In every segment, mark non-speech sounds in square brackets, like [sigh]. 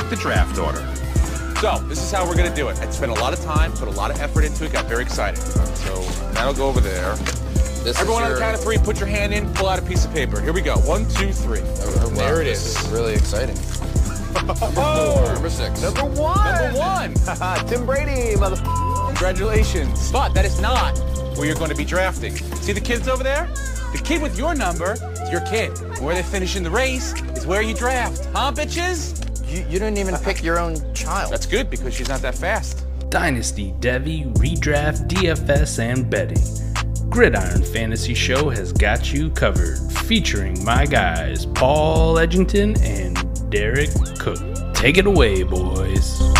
pick the draft order. So, this is how we're gonna do it. I spent a lot of time, put a lot of effort into it, got very excited. So, that'll go over there. This Everyone is on the count of three, put your hand in, pull out a piece of paper. Here we go. One, two, three. Oh, wow, there it this is. is really exciting. [laughs] Oh, Number six. Number one. number one. [laughs] Tim Brady, mother. Congratulations. But that is not where you're going to be drafting. See the kids over there? The kid with your number is your kid. Where they finish in the race is where you draft. Huh, bitches? You, you didn't even pick your own child. That's good because she's not that fast. Dynasty, Devy, Redraft, DFS, and betting. Gridiron Fantasy Show has got you covered, featuring my guys Paul Edgington and Derrik Koch. Take it away, boys.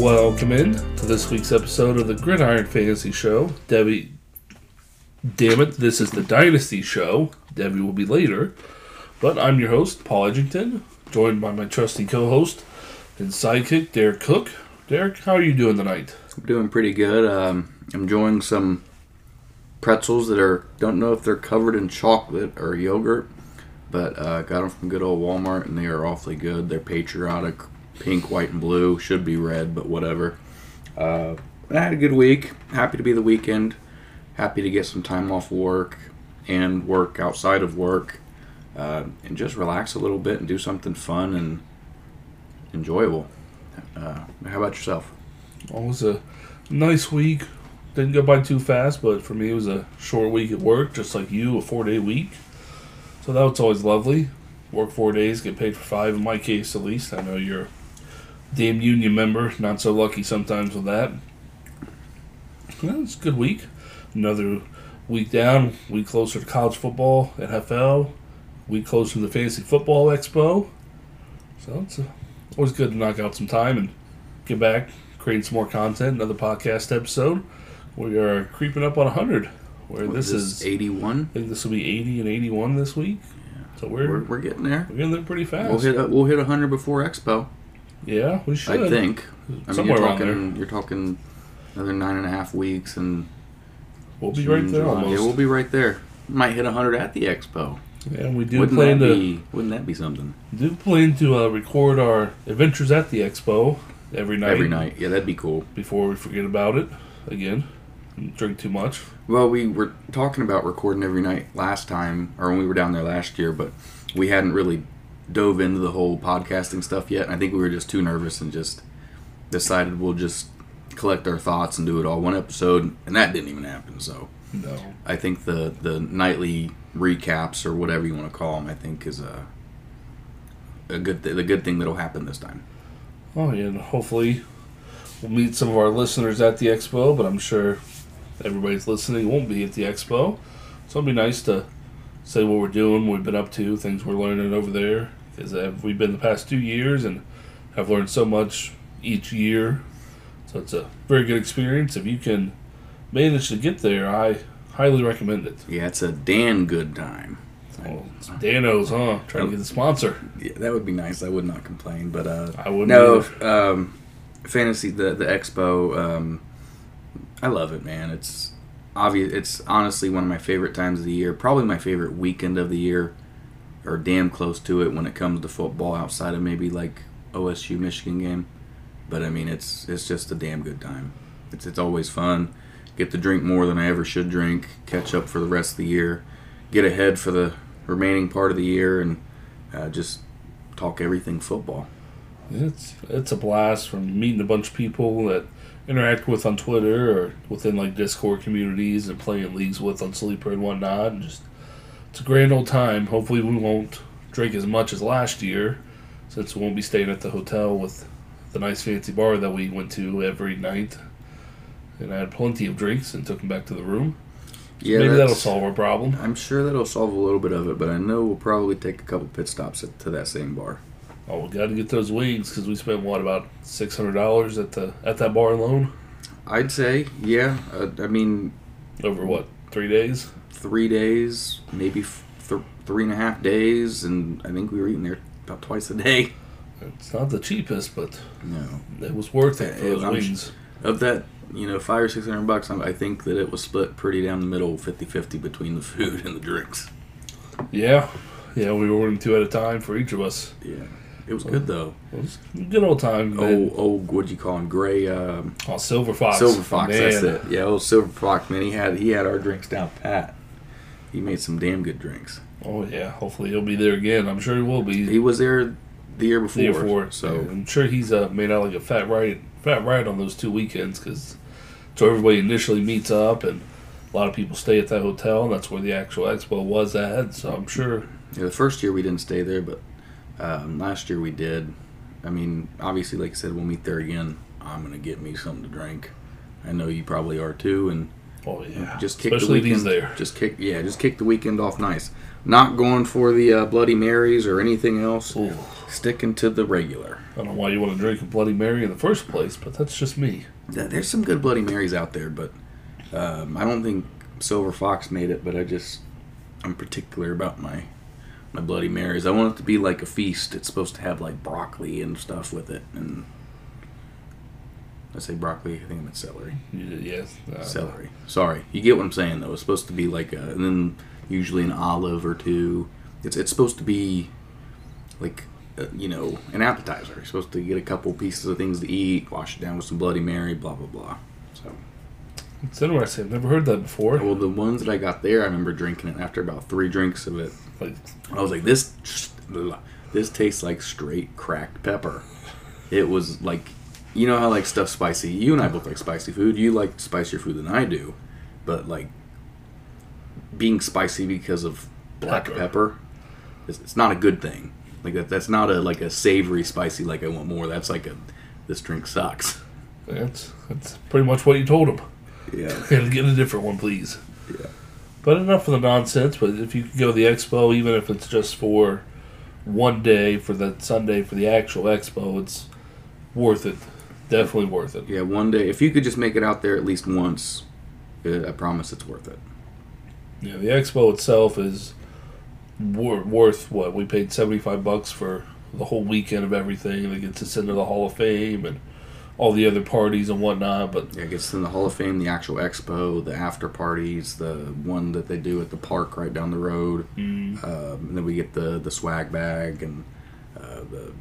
Welcome in to this week's episode of the Gridiron Fantasy Show. Devy, damn it, this is the Dynasty Show. Devy will be later. But I'm your host, Paul Edgington, joined by my trusty co host and sidekick, Derrik Koch. Derek, how are you doing tonight? I'm doing pretty good. Um, I'm enjoying some pretzels that are don't know if they're covered in chocolate or yogurt, but uh, got them from good old Walmart and they are awfully good. They're patriotic, pink, white, and blue. Should be red, but whatever. Uh, I had a good week. Happy to be the weekend. Happy to get some time off work and work outside of work, uh, and just relax a little bit and do something fun and enjoyable. Uh, how about yourself? Well, it was a nice week. Didn't go by too fast, but for me, it was a short week at work, just like you, a four day week. So that was always lovely. Work four days, get paid for five, in my case at least. I know you're damn union member, not so lucky sometimes with that. Well, it's a good week. Another week down, week closer to college football, NFL, week closer to the Fantasy Football Expo. So it's uh, always good to knock out some time and get back, creating some more content. Another podcast episode. We are creeping up on 100. Where What this is, 81. I think this will be 80 and 81 this week. So we're, We're, we're, we're getting there. pretty fast. We'll hit a, we'll hit 100 before Expo. Yeah, we should. I think. I mean, you're talking you're talking another nine and a half weeks and We'll be right there July. almost. Yeah, we'll be right there. Might hit 100 at the Expo. Yeah, we do wouldn't plan that to be Wouldn't that be something? do plan to uh, record our adventures at the expo every night. Every night. Yeah, that'd be cool. before we forget about it again. and Drink too much. Well, we were talking about recording every night last time, or when we were down there last year, but we hadn't really dove into the whole podcasting stuff yet. I think we were just too nervous and just decided we'll just collect our thoughts and do it all one episode, and that didn't even happen. So No. I think the the nightly recaps or whatever you want to call them, I think is a a good th- the good thing that'll happen this time. Oh yeah, and hopefully we'll meet some of our listeners at the expo, but I'm sure everybody's listening won't be at the expo. So it'll be nice to say what we're doing, what we've been up to, things we're learning over there. Because we've been the past two years and have learned so much each year. So it's a very good experience. If you can manage to get there, I highly recommend it. Yeah, it's a damn good time. Well, Dano's, huh? Trying to get the sponsor. Yeah, that would be nice. I would not complain, but uh, I wouldn't no. Um, fantasy the the expo. Um, I love it, man. It's obvious. It's honestly one of my favorite times of the year. Probably my favorite weekend of the year, or damn close to it when it comes to football. Outside of maybe like OSU Michigan game, but I mean it's it's just a damn good time. It's it's always fun. Get to drink more than I ever should drink. Catch up for the rest of the year. Get ahead for the remaining part of the year and uh, just talk everything football. It's it's a blast from meeting a bunch of people that interact with on Twitter or within like Discord communities and playing leagues with on Sleeper and whatnot. And just it's a grand old time. Hopefully, we won't drink as much as last year, since we won't be staying at the hotel with the nice fancy bar that we went to every night. And I had plenty of drinks and took them back to the room. Yeah, Maybe that'll solve our problem. I'm sure that'll solve a little bit of it, but I know we'll probably take a couple pit stops at, to that same bar. Oh, we got to get those wings because we spent what about six hundred dollars at the at that bar alone. I'd say, yeah. Uh, I mean, Over what three days. Three days, maybe th- three and a half days, and I think we were eating there about twice a day. It's not the cheapest, but No, it was worth it for those I'm wings. of that, you know, five or six hundred bucks, I think that it was split pretty down the middle, 50-50 between the food and the drinks. Yeah, yeah, we were ordering two at a time for each of us. Yeah, it was good though. It was a good old time. Oh, man. oh, what'd you call him? Gray, um, Oh, Silver Fox. Silver Fox. Man. That's it. Yeah, old Silver Fox. Man, he had he had our drinks down pat. He made some damn good drinks. Oh yeah, hopefully he'll be there again. I'm sure he will be. He was there the year before. the year before. so So I'm sure he's uh, made out like a fat ride, fat right on those two weekends because so everybody initially meets up and a lot of people stay at that hotel and that's where the actual expo was at. So I'm sure. Yeah, the first year we didn't stay there, but um, last year we did. I mean, obviously, like I said, we'll meet there again. I'm gonna get me something to drink. I know you probably are too, and Oh yeah, just kick especially the weekend. these there. Just kick, yeah, just kick the weekend off nice. Not going for the uh, Bloody Marys or anything else. Ooh, Sticking to the regular. I don't know why you want to drink a Bloody Mary in the first place, but that's just me. Th- There's some good Bloody Marys out there, but um, I don't think Silver Fox made it. But I just I'm particular about my my Bloody Marys. I want it to be like a feast. It's supposed to have like broccoli and stuff with it, and I say broccoli. I think I meant celery. Yes, uh, Celery. Sorry, you get what I'm saying though. It's supposed to be like a, and then usually an olive or two. It's it's supposed to be like uh, you know an appetizer. You're supposed to get a couple pieces of things to eat, wash it down with some Bloody Mary, blah blah blah. So. It's interesting. I've never heard that before. Well, the ones that I got there, I remember drinking it after about three drinks of it. Like, I was like, this, this tastes like straight cracked pepper. It was like, you know how like stuff spicy. You and I both like spicy food. You like spicier food than I do, but like being spicy because of black Pepper. pepper, it's, it's not a good thing. Like that, that's not a like a savory spicy. Like I want more. That's like a this drink sucks. that's that's pretty much what you told him. Yeah. [laughs] Get a different one, please. Yeah. But enough of the nonsense. But if you could go to the expo, even if it's just for one day for the Sunday for the actual expo, it's worth it. Definitely worth it. Yeah, one day. If you could just make it out there at least once, uh, I promise it's worth it. Yeah, the expo itself is wor- worth what we paid seventy five bucks for the whole weekend of everything. And it gets us into the Hall of Fame and all the other parties and whatnot. But Yeah, it gets in the Hall of Fame, the actual expo, the after parties, the one that they do at the park right down the road. mm, Um, and then we get the the swag bag and uh, the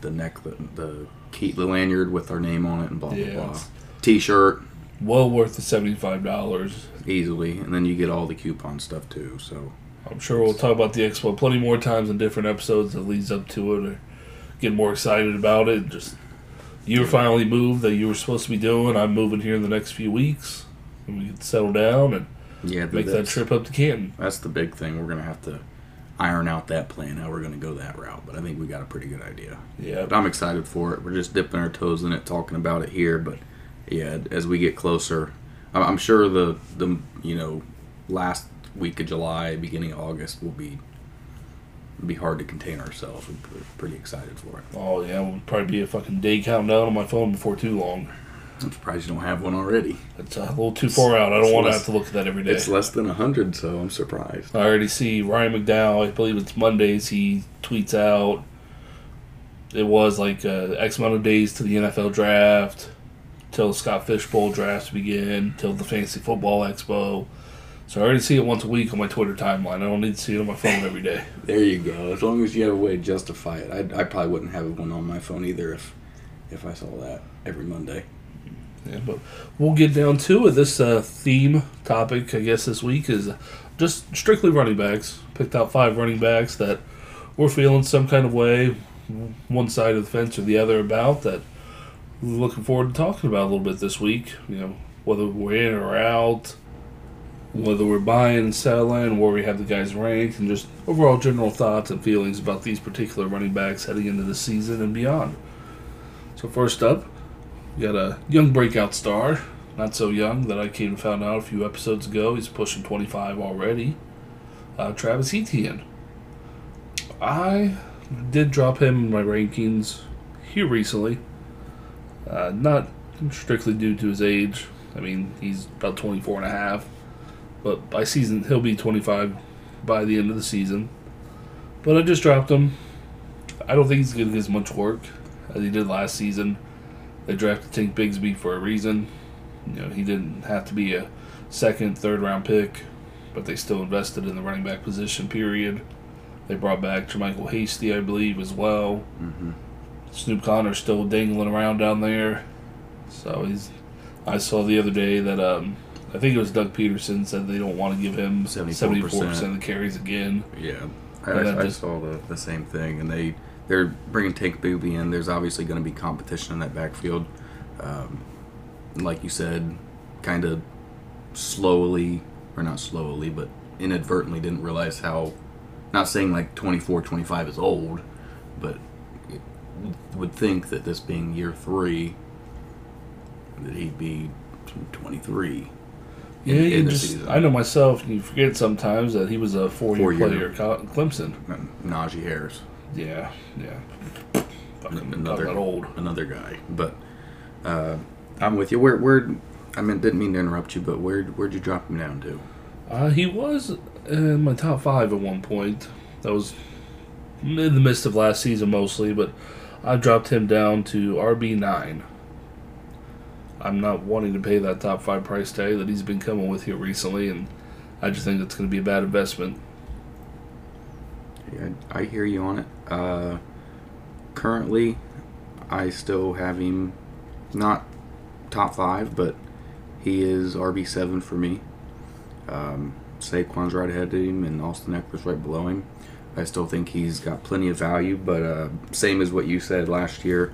the neck the the key the lanyard with our name on it and blah blah Yeah, blah. T-shirt well worth the seventy five dollars. easily, and then you get all the coupon stuff too. So I'm sure we'll talk about the expo plenty more times in different episodes that leads up to it or get more excited about it. Just you finally moved that you were supposed to be doing. I'm moving here in the next few weeks. And we can settle down and yeah, make that trip up to Canton. That's the big thing. We're gonna have to iron out that plan. How we're gonna go that route, but I think we got a pretty good idea. Yeah. But I'm excited for it. We're just dipping our toes in it, talking about it here. But yeah, as we get closer, I'm- I'm sure the the you know last week of July, beginning of August will be be hard to contain ourselves. We're pretty excited for it. Oh yeah, we'll probably be a fucking day countdown on my phone before too long. I'm surprised you don't have one already. It's a little too far out. I don't want to have to look at that every day. It's less than hundred, so I'm surprised. I already see Ryan McDowell. I believe it's Mondays. He tweets out. It was like uh, X amount of days to the NFL draft, till Scott Fish Bowl drafts begin, till the Fantasy Football Expo. So I already see it once a week on my Twitter timeline. I don't need to see it on my phone every day. There you go. As long as you have a way to justify it, I, I probably wouldn't have one on my phone either if if I saw that every Monday. Yeah, but we'll get down to it. This uh, theme topic, I guess, this week is just strictly running backs. Picked out five running backs that we're feeling some kind of way, one side of the fence or the other about that we're looking forward to talking about a little bit this week. You know, whether we're in or out, whether we're buying and selling, where we have the guys ranked, and just overall general thoughts and feelings about these particular running backs heading into the season and beyond. So first up, we got a young breakout star, not so young that I came and found out a few episodes ago. He's pushing 25 already. Uh, Travis Etienne. I did drop him in my rankings here recently. Uh, not strictly due to his age. I mean, he's about 24 and a half. but by season he'll be 25 by the end of the season. But I just dropped him. I don't think he's going to get as much work as he did last season. They drafted Tank Bigsby for a reason. You know, he didn't have to be a second, third round pick, but they still invested in the running back position, period. They brought back JaMycal Hasty, I believe, as well. Mm-hmm. Snoop Conner's still dangling around down there. So he's. I saw the other day that um, I think it was Doug Pederson said they don't want to give him 74%. 74% of the carries again. Yeah, I, I, I just- saw the, the same thing, and they they're bringing Tank Booby in. There's obviously going to be competition in that backfield. Um, like you said, kind of slowly, or not slowly, but inadvertently didn't realize how. Not saying like 24, 25 is old, but would think that this being year three, that he'd be 23. Yeah, in- you in just. season. I know myself. You forget sometimes that he was a four-year Four-year. player at Clemson. Najee Harris. Yeah, yeah. Fucking another old. another guy. But uh, I'm with you. Where where I mean didn't mean to interrupt you, but where where'd you drop him down to? Uh, he was in my top five at one point. That was in the midst of last season mostly, but I dropped him down to RB nine. I'm not wanting to pay that top five price tag that he's been coming with here recently, and I just think it's going to be a bad investment. Yeah, I hear you on it. Uh, currently, I still have him not top five, but he is RB seven for me. Um, Saquon's right ahead of him, and Austin Ekeler's right below him. I still think he's got plenty of value, but uh, same as what you said last year.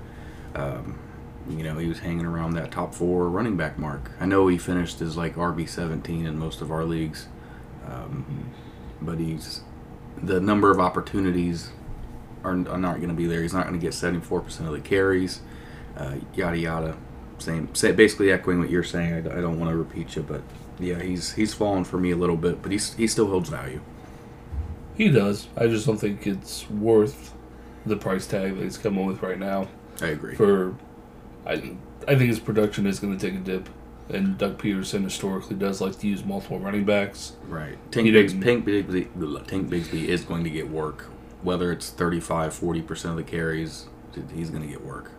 Um, you know, he was hanging around that top four running back mark. I know he finished as like RB seventeen in most of our leagues, um, but he's the number of opportunities are, are not going to be there. He's not going to get 74% of the carries, uh, yada yada. Same, say, basically echoing what you're saying. I, I don't want to repeat you, but yeah, he's he's fallen for me a little bit, but he's he still holds value. He does. I just don't think it's worth the price tag that he's coming with right now. I agree. For, I, I think his production is going to take a dip, and Doug Pederson historically does like to use multiple running backs. right. Tank Bigs, Tank Bigsby, Tank Bigsby is going to get work, whether it's 35, 40% of the carries. He's going to get work.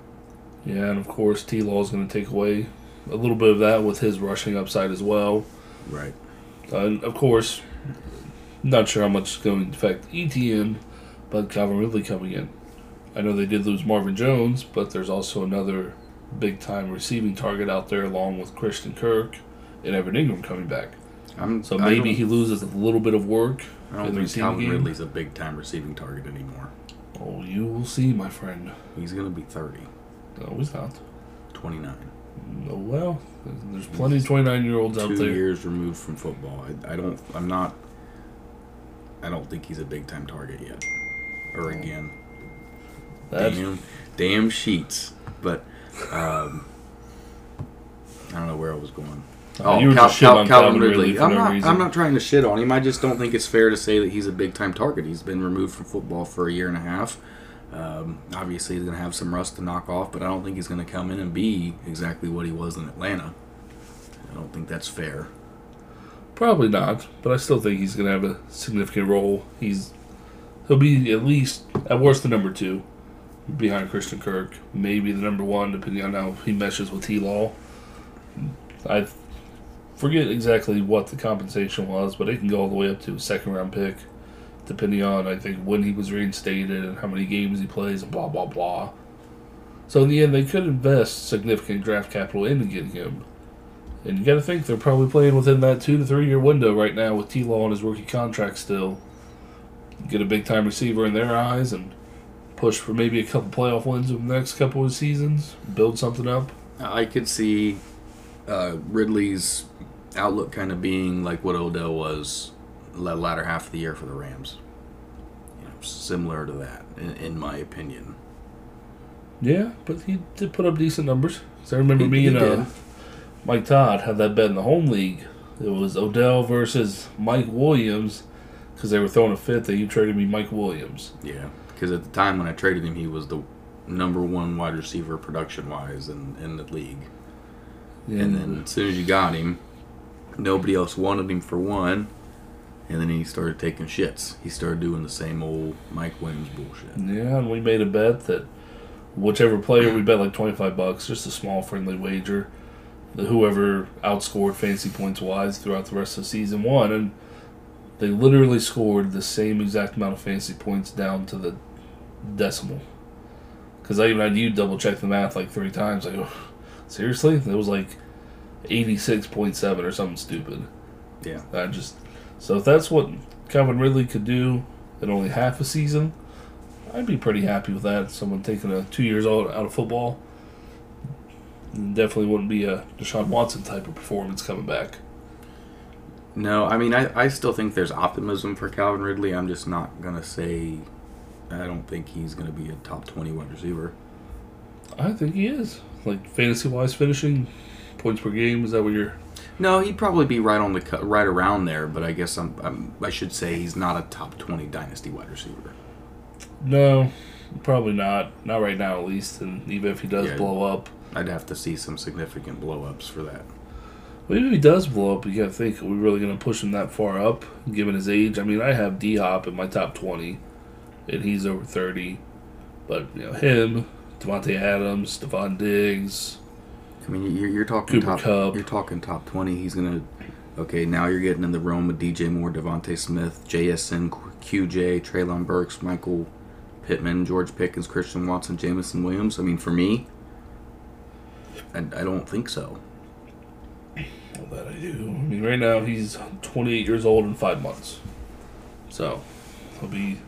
Yeah, and of course T Law is going to take away a little bit of that with his rushing upside as well. Right. Uh, and of course, not sure how much is going to affect Etienne, but Calvin Ridley coming in. I know they did lose Marvin Jones, but there's also another big time receiving target out there along with Christian Kirk and Evan Engram coming back. I'm, So maybe he loses a little bit of work I don't think Calvin game. Ridley's a big time receiving target anymore. Oh, you will see, my friend. He's going to be 30, No, he's not. 29. No, well, there's plenty of 29 year olds out there. two years removed from football. I, I don't. I'm not. I don't think he's a big time target yet. Or again, That's, damn, damn sheets. But um, I don't know where I was going. Uh, you were just shitting on Calvin Ridley for I'm no not. reason. I'm not trying to shit on him. I just don't think it's fair to say that he's a big time target. He's been removed from football for a year and a half. Um, obviously, he's going to have some rust to knock off, but I don't think he's going to come in and be exactly what he was in Atlanta. I don't think that's fair. Probably not, but I still think he's going to have a significant role. He's he'll be at least at worst the number two behind Christian Kirk, maybe the number one depending on how he meshes with T Law. I forget exactly what the compensation was, but it can go all the way up to a second round pick, depending on I think when he was reinstated and how many games he plays and blah blah blah. So in the end, they could invest significant draft capital into getting him. And you got to think they're probably playing within that two to three year window right now with T Law on his rookie contract still. Get a big time receiver in their eyes and push for maybe a couple playoff wins in the next couple of seasons. Build something up. I could see uh, Ridley's outlook kind of being like what Odell was the latter half of the year for the Rams. You know, similar to that, in, in my opinion. Yeah, but he did put up decent numbers. 'Cause I remember He- me he and uh. Mike Todd had that bet in the home league. It was Odell versus Mike Williams because they were throwing a fit that you traded me Mike Williams. Yeah, because at the time when I traded him, he was the number one wide receiver production wise in, in the league. And then as soon as you got him, nobody else wanted him for one, and then he started taking shits. He started doing the same old Mike Williams bullshit. Yeah, and we made a bet that whichever player we bet like twenty five bucks, just a small friendly wager, that whoever outscored fantasy points wise throughout the rest of the season won, and they literally scored the same exact amount of fantasy points down to the decimal. Because I even had you double check the math like three times. Like, seriously, it was like eighty six point seven or something stupid. Yeah. I just so if that's what Calvin Ridley could do in only half a season, I'd be pretty happy with that. Someone taking a two years old out of football definitely wouldn't be a Deshaun Watson type of performance coming back. No, I mean, I, I still think there's optimism for Calvin Ridley. I'm just not going to say, I don't think he's going to be a top 20 wide receiver. I think he is like fantasy wise finishing points per game. Is that what you're? No, he'd probably be right on the cut, right around there, but I guess I'm, I'm I should say he's not a top 20 dynasty wide receiver. No, probably not. Not right now, at least. And even if he does Yeah. blow up, I'd have to see some significant blow-ups for that. Well, even if he does blow up, you gotta think, are we really gonna push him that far up, given his age? I mean, I have D Hop in my top twenty, and he's over thirty. But you know, him, Davante Adams, Stefon Diggs. I mean, you're, you're talking Cooper top. Kupp. You're talking top 20. He's gonna. Okay, now you're getting in the realm with DJ Moore, DeVonta Smith, JSN, QJ, Treylon Burks, Michael Pittman, George Pickens, Christian Watson, Jameson Williams. I mean, for me, I, I don't think so. All that I do. I mean, right now he's twenty-eight years old in five months, so he'll be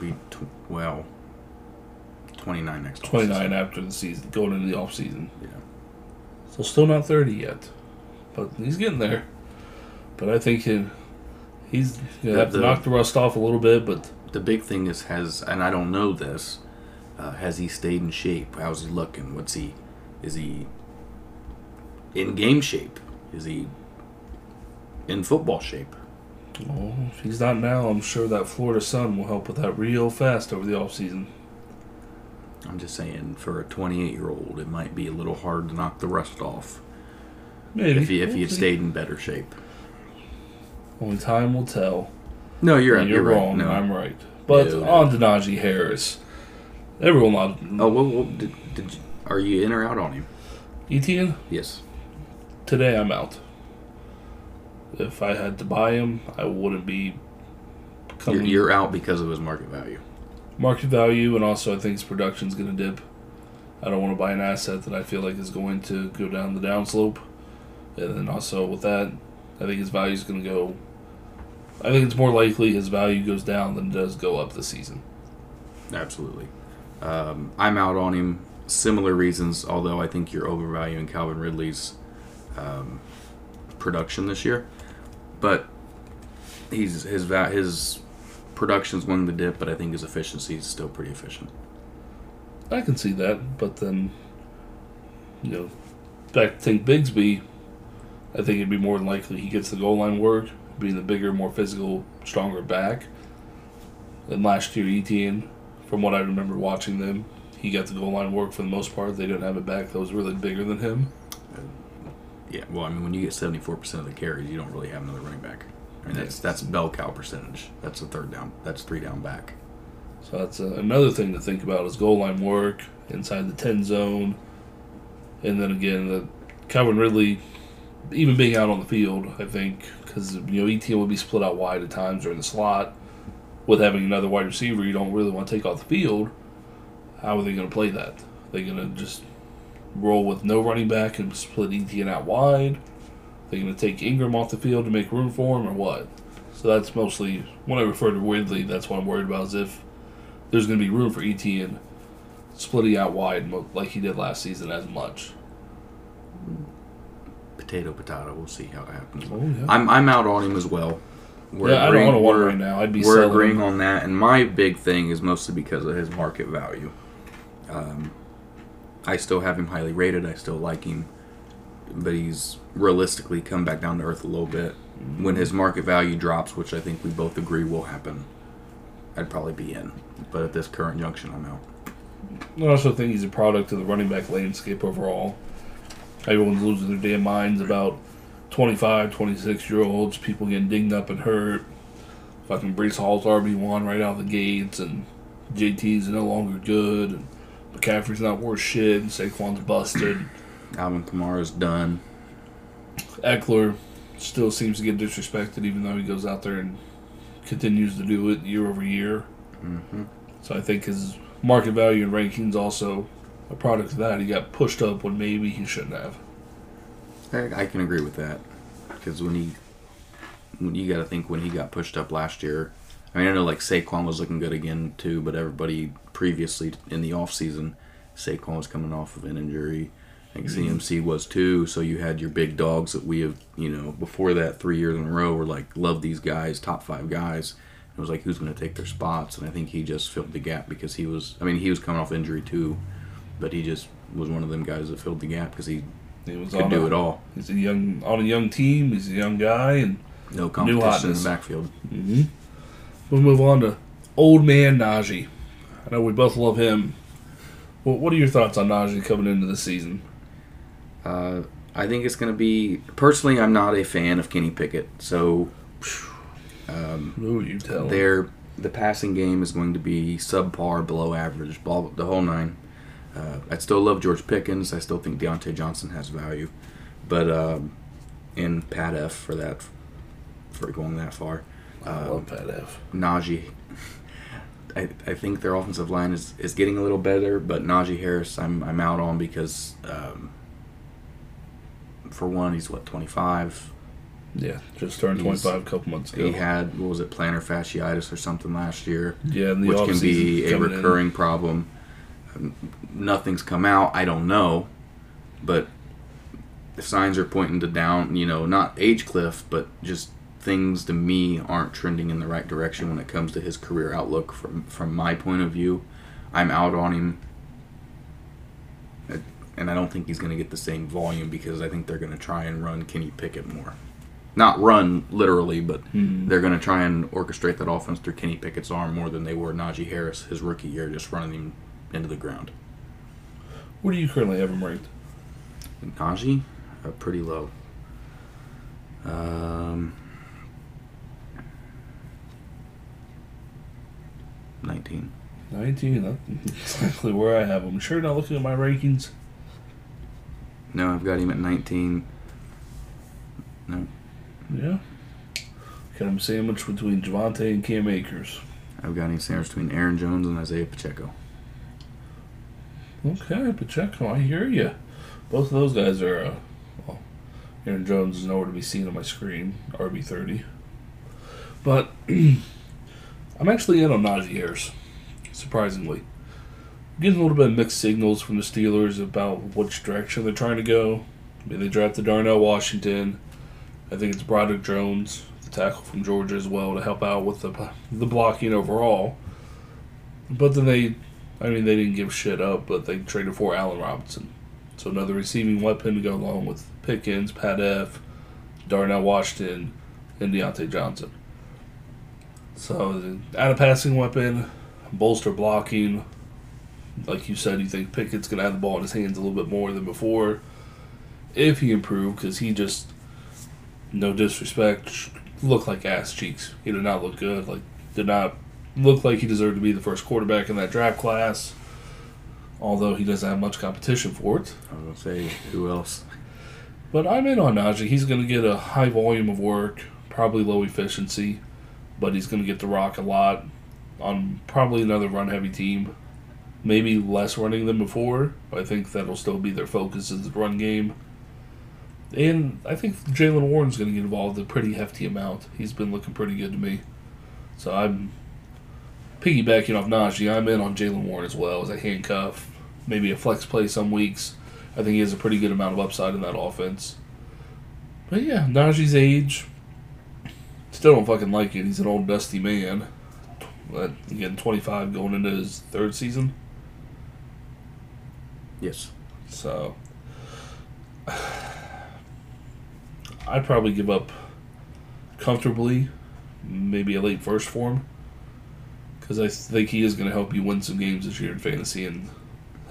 be tw- well, 29 next. twenty-nine after the season, going into the off season. Yeah. So still not thirty yet, but he's getting there. But I think he, he's gonna The- have to the- knock the rust off a little bit, but. The big thing is has, and I don't know this. Uh, has he stayed in shape? How's he looking? What's he? Is he in game shape? Is he in football shape? Well, if he's not now, I'm sure that Florida sun will help with that real fast over the offseason. I'm just saying, for a 28 year old, it might be a little hard to knock the rust off Maybe. if he if he had stayed in better shape. Only time will tell. No, you're And you're, you're, right. wrong. No. I'm right. But No, no. on to Najee Harris. Everyone loved Oh, well, well did, did you, are you in or out on him? Etienne. Yes. Today I'm out. If I had to buy him, I wouldn't be You're, coming you're out because of his market value. market value, and also I think his production's going to dip. I don't want to buy an asset that I feel like is going to go down the downslope, and then also with that, I think his value is going to go. I think it's more likely his value goes down than it does go up this season. Absolutely. Um, I'm out on him. Similar reasons, although I think you're overvaluing Calvin Ridley's um, production this year. But he's his his production's going to dip, but I think his efficiency is still pretty efficient. I can see that, but then, you know, back to think Bigsby, I think it'd be more than likely he gets the goal line work, being the bigger, more physical, stronger back. And last year, Etienne, from what I remember watching them, he got the goal line work for the most part. They didn't have a back that was really bigger than him. Yeah, well, I mean, when you get 74% of the carries, you don't really have another running back. I mean, that's that's bell cow percentage. That's a third down. That's three down back. So that's uh, another thing to think about is goal line work inside the 10 zone. And then again, the Calvin Ridley, even being out on the field, I think, because, you know, Etienne would be split out wide at times or in the slot. With having another wide receiver, you don't really want to take off the field. How are they going to play that? Are they going to just roll with no running back and split Etienne out wide? they going to take Engram off the field to make room for him or what? So that's mostly, when I refer to Ridley, that's what I'm worried about is if there's going to be room for Etienne splitting out wide like he did last season as much. Potato, potato. We'll see how it happens. Oh, yeah. I'm I'm out on him as well. We're yeah, I don't want to right now. I'd be We're selling. agreeing on that, and my big thing is mostly because of his market value. Um, I still have him highly rated. I still like him, but he's realistically come back down to earth a little bit. When his market value drops, which I think we both agree will happen, I'd probably be in. But at this current junction, I'm out. I also think he's a product of the running back landscape overall. Everyone's losing their damn minds about 25, 26 year olds, people getting dinged up and hurt. Fucking Breece Hall's RB1 right out of the gates, and JT's no longer good, and McCaffrey's not worth shit, and Saquon's busted. [clears throat] Alvin Kamara's done. Ekeler still seems to get disrespected, even though he goes out there and continues to do it year over year. hmm So I think his market value and rankings also a product of that. He got pushed up when maybe he shouldn't have. I, I can agree with that because when he, when you got to think when he got pushed up last year. I mean, I know like Saquon was looking good again too, but everybody previously in the off season, Saquon was coming off of an injury. I think mm-hmm. CMC was too. So you had your big dogs that we have, you know, before that three years in a row were like love these guys, top five guys. It was like who's going to take their spots, and I think he just filled the gap because he was. I mean, he was coming off injury too, but he just was one of them guys that filled the gap because he He was could do a, it all. He's a young on a young team. He's a young guy, and No competition in the backfield. Mm-hmm. We'll move on to old man Najee. I know we both love him. Well, what are your thoughts on Najee coming into the season? Uh, I think it's going to be. Personally, I'm not a fan of Kenny Pickett, so [sighs] Who you tell? their the passing game is going to be subpar, below average, ball the whole nine. Uh, I still love George Pickens. I still think Diontae Johnson has value, but um, and Pat F for that for going that far. I love Pat F. Najee. I, I think their offensive line is, is getting a little better, but Najee Harris I'm I'm out on because um, for one he's what 25. Yeah, just turned 25 a couple months ago. He had what was it plantar fasciitis or something last year, yeah, and the which can be a coming in. recurring problem. Um, Nothing's come out. I don't know, but the signs are pointing to down. You know, not age cliff, but just things to me aren't trending in the right direction when it comes to his career outlook. From from my point of view, I'm out on him, and I don't think he's going to get the same volume because I think they're going to try and run Kenny Pickett more. Not run literally, but they're going to try and orchestrate that offense through Kenny Pickett's arm more than they were Najee Harris his rookie year, just running him into the ground. What do you currently have him ranked? Najee, uh, pretty low. Um, nineteen. 19. That's [laughs] exactly where I have him. Sure, not looking at my rankings. No, I've got him at nineteen. No, Yeah. Got him sandwiched between Javonte and Cam Akers. I've got him sandwiched between Aaron Jones and Isaiah Pacheco. Okay, Pacheco, I hear you. Both of those guys are, uh, well, Aaron Jones is nowhere to be seen on my screen, RB30. But [clears throat] I'm actually in on Najee Harris, surprisingly. Getting a little bit of mixed signals from the Steelers about which direction they're trying to go. I mean, they drafted Darnell Washington. I think it's Broderick Jones, the tackle from Georgia as well, to help out with the the blocking overall. But then they I mean, they didn't give shit up, but they traded for Allen Robinson. So another receiving weapon to go along with Pickens, Pat F, Darnell Washington, and Diontae Johnson. So add a passing weapon, bolster blocking. Like you said, you think Pickett's going to have the ball in his hands a little bit more than before. If he improved, because he just, no disrespect, looked like ass cheeks. He did not look good. Like, did not look like he deserved to be the first quarterback in that draft class. Although he doesn't have much competition for it. I was gonna say who else? But I'm in on Najee. He's going to get a high volume of work, probably low efficiency, but he's going to get the rock a lot on probably another run heavy team. Maybe less running than before. I think that'll still be their focus is the run game. And I think Jaylen Warren's going to get involved a pretty hefty amount. He's been looking pretty good to me. So I'm piggybacking off Najee. I'm in on Jalen Warren as well as a handcuff, maybe a flex play some weeks. I think he has a pretty good amount of upside in that offense. But yeah, Najee's age. Still don't fucking like it. He's an old dusty man. But again, 25 going into his third season. Yes. So I'd probably give up comfortably, maybe a late first for him. Because I think he is going to help you win some games this year in fantasy and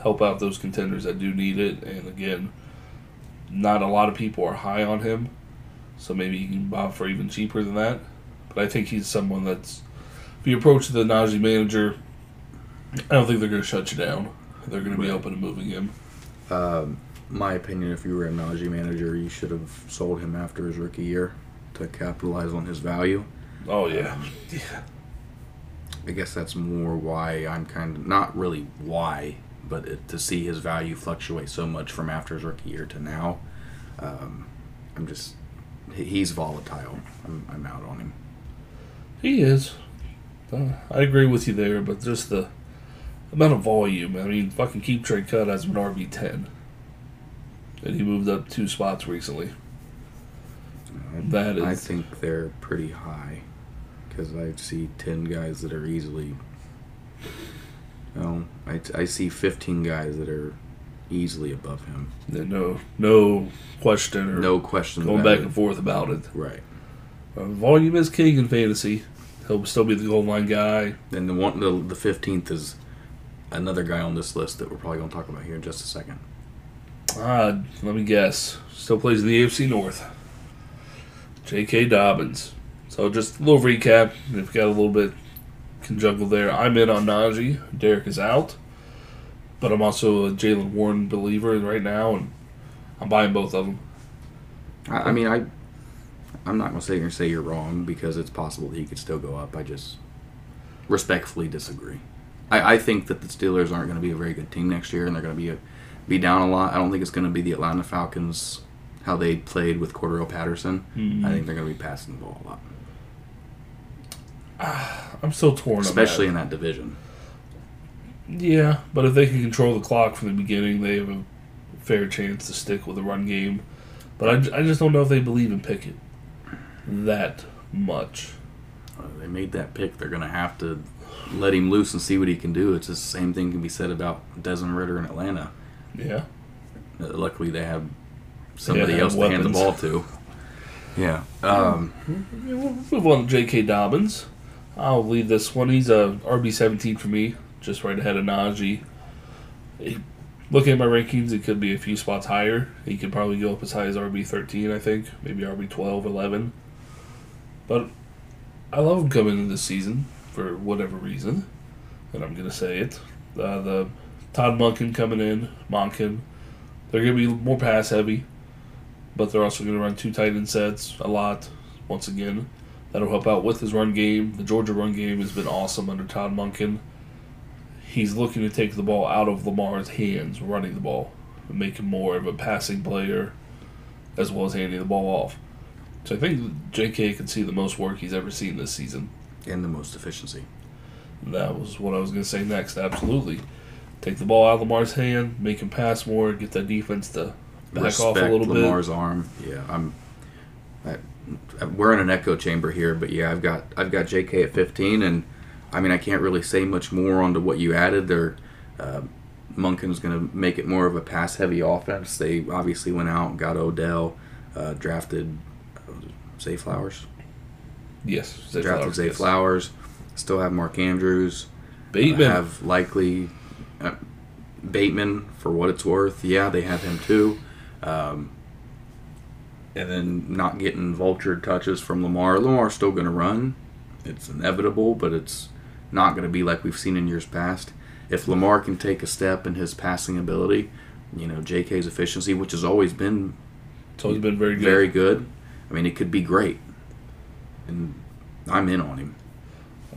help out those contenders that do need it. And again, not a lot of people are high on him. So maybe you can buy for even cheaper than that. But I think he's someone that's. If you approach the Najee manager, I don't think they're going to shut you down. They're going to be open to moving him. Um, my opinion, if you were a Najee manager, you should have sold him after his rookie year to capitalize on his value. Oh yeah, [laughs] yeah. I guess that's more why I'm kind of not really why, but it, to see his value fluctuate so much from after his rookie year to now, um, I'm just he- he's volatile. I'm, I'm out on him. he is. Uh, I agree with you there, but just the amount of volume. I mean, fucking KeepTradeCut as an RB ten, and he moved up two spots recently. That I think they're pretty high because I see ten guys that are easily. No, I, I see fifteen guys that are easily above him. No, no question or No question. going back it. and forth about it. Right. Uh, volume is king in fantasy. He'll still be the goal line guy. Then the one, the the fifteenth is another guy on this list that we're probably going to talk about here in just a second. Uh, let me guess. Still plays in the AFC North. J.K. Dobbins. So just a little recap. We've got a little bit conjungled there, I'm in on Najee. Derrik is out. But I'm also a Jaylen Warren believer right now, and I'm buying both of them. I, I mean, I I'm not going to sit here and say you're wrong because it's possible that he could still go up. I just respectfully disagree. I, I think that the Steelers aren't going to be a very good team next year, and they're going to be a, be down a lot. I don't think it's going to be the Atlanta Falcons how they played with Cordarrelle Patterson. Mm-hmm. I think they're going to be passing the ball a lot, [sighs] I'm still torn especially on in that division. Yeah, but if they can control the clock from the beginning, they have a fair chance to stick with a run game. But I, I just don't know if they believe in Pickett that much. They made that pick. They're going to have to let him loose and see what he can do. It's the same thing can be said about Desmond Ridder in Atlanta. Yeah. Uh, luckily, they have somebody Yeah, else to hand the ball to. Yeah. Um, Yeah, We'll move on to J.K. Dobbins. I'll leave this one. He's a RB seventeen for me, just right ahead of Najee. Looking at my rankings, it could be a few spots higher. He could probably go up as high as RB thirteen, I think, maybe RB 12, 11. But I love him coming into this season for whatever reason, and I'm gonna say it. Uh, the Todd Monken coming in, Monken, they're gonna be more pass heavy but they're also going to run two tight end sets a lot. Once again, that'll help out with his run game. The Georgia run game has been awesome under Todd Monken. He's looking to take the ball out of Lamar's hands, running the ball, and make him more of a passing player, as well as handing the ball off. So I think J.K. can see the most work he's ever seen this season. and the most efficiency. That was what I was going to say next. Absolutely, take the ball out of Lamar's hand, make him pass more, get that defense to back off a Respect little bit. Lamar's arm. Yeah, I'm. I, we're in an echo chamber here, but yeah, I've got I've got J.K. at 15, and I mean I can't really say much more onto what you added there. Uh, Monken's going to make it more of a pass heavy offense. They obviously went out and got Odell, uh, drafted uh, Zay Flowers, Yes, Zay drafted Flowers, Zay yes. Flowers. Still have Mark Andrews. Bateman. have likely uh, Bateman for what it's worth. Yeah, they have him too. Um, and then not getting vultured touches from Lamar. Lamar's still going to run. It's inevitable, but it's not going to be like we've seen in years past. If Lamar can take a step in his passing ability, you know, JK's efficiency, which has always been It's always been very good. very good, I mean, it could be great. And I'm in on him.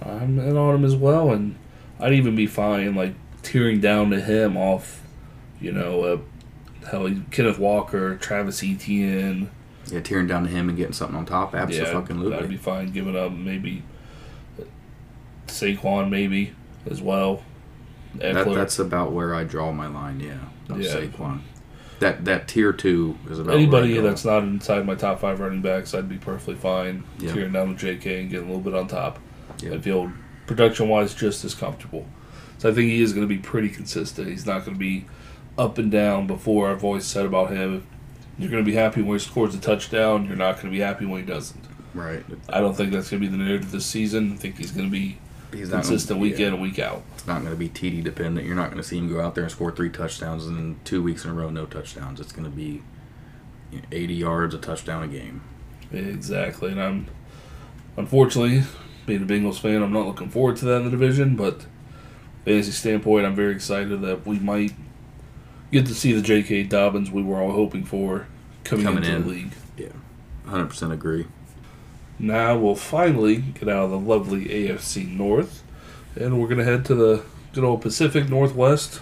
I'm in on him as well, and I'd even be fine like tearing down to him off, you know, uh, hell, Kenneth Walker, Travis Etienne. Yeah, tearing down to him and getting something on top, Yeah, absolutely. I'd be fine giving up maybe Saquon maybe as well. That, that's about where I draw my line. Yeah, of Yeah. Saquon. That that tier two is about Anybody where I that's not inside my top five running backs, I'd be perfectly fine Yeah. tearing down with JK and getting a little bit on top. Yeah. I feel production wise just as comfortable. So I think he is going to be pretty consistent. He's not going to be up and down. Before I've always said about him, you're going to be happy when he scores a touchdown. You're not going to be happy when he doesn't. right. I don't think that's going to be the narrative this season. I think he's going to be He's not consistent gonna, week yeah, in and week out. It's not going to be TD dependent. You're not going to see him go out there and score three touchdowns and then two weeks in a row no touchdowns. It's going to be you know, 80 yards, a touchdown a game. Exactly, and I'm unfortunately being a Bengals fan, I'm not looking forward to that in the division. But fantasy standpoint, I'm very excited that we might get to see the J.K. Dobbins we were all hoping for coming, Coming into in. the league. Yeah, hundred percent agree. Now we'll finally get out of the lovely AFC North, and we're gonna head to the good old Pacific Northwest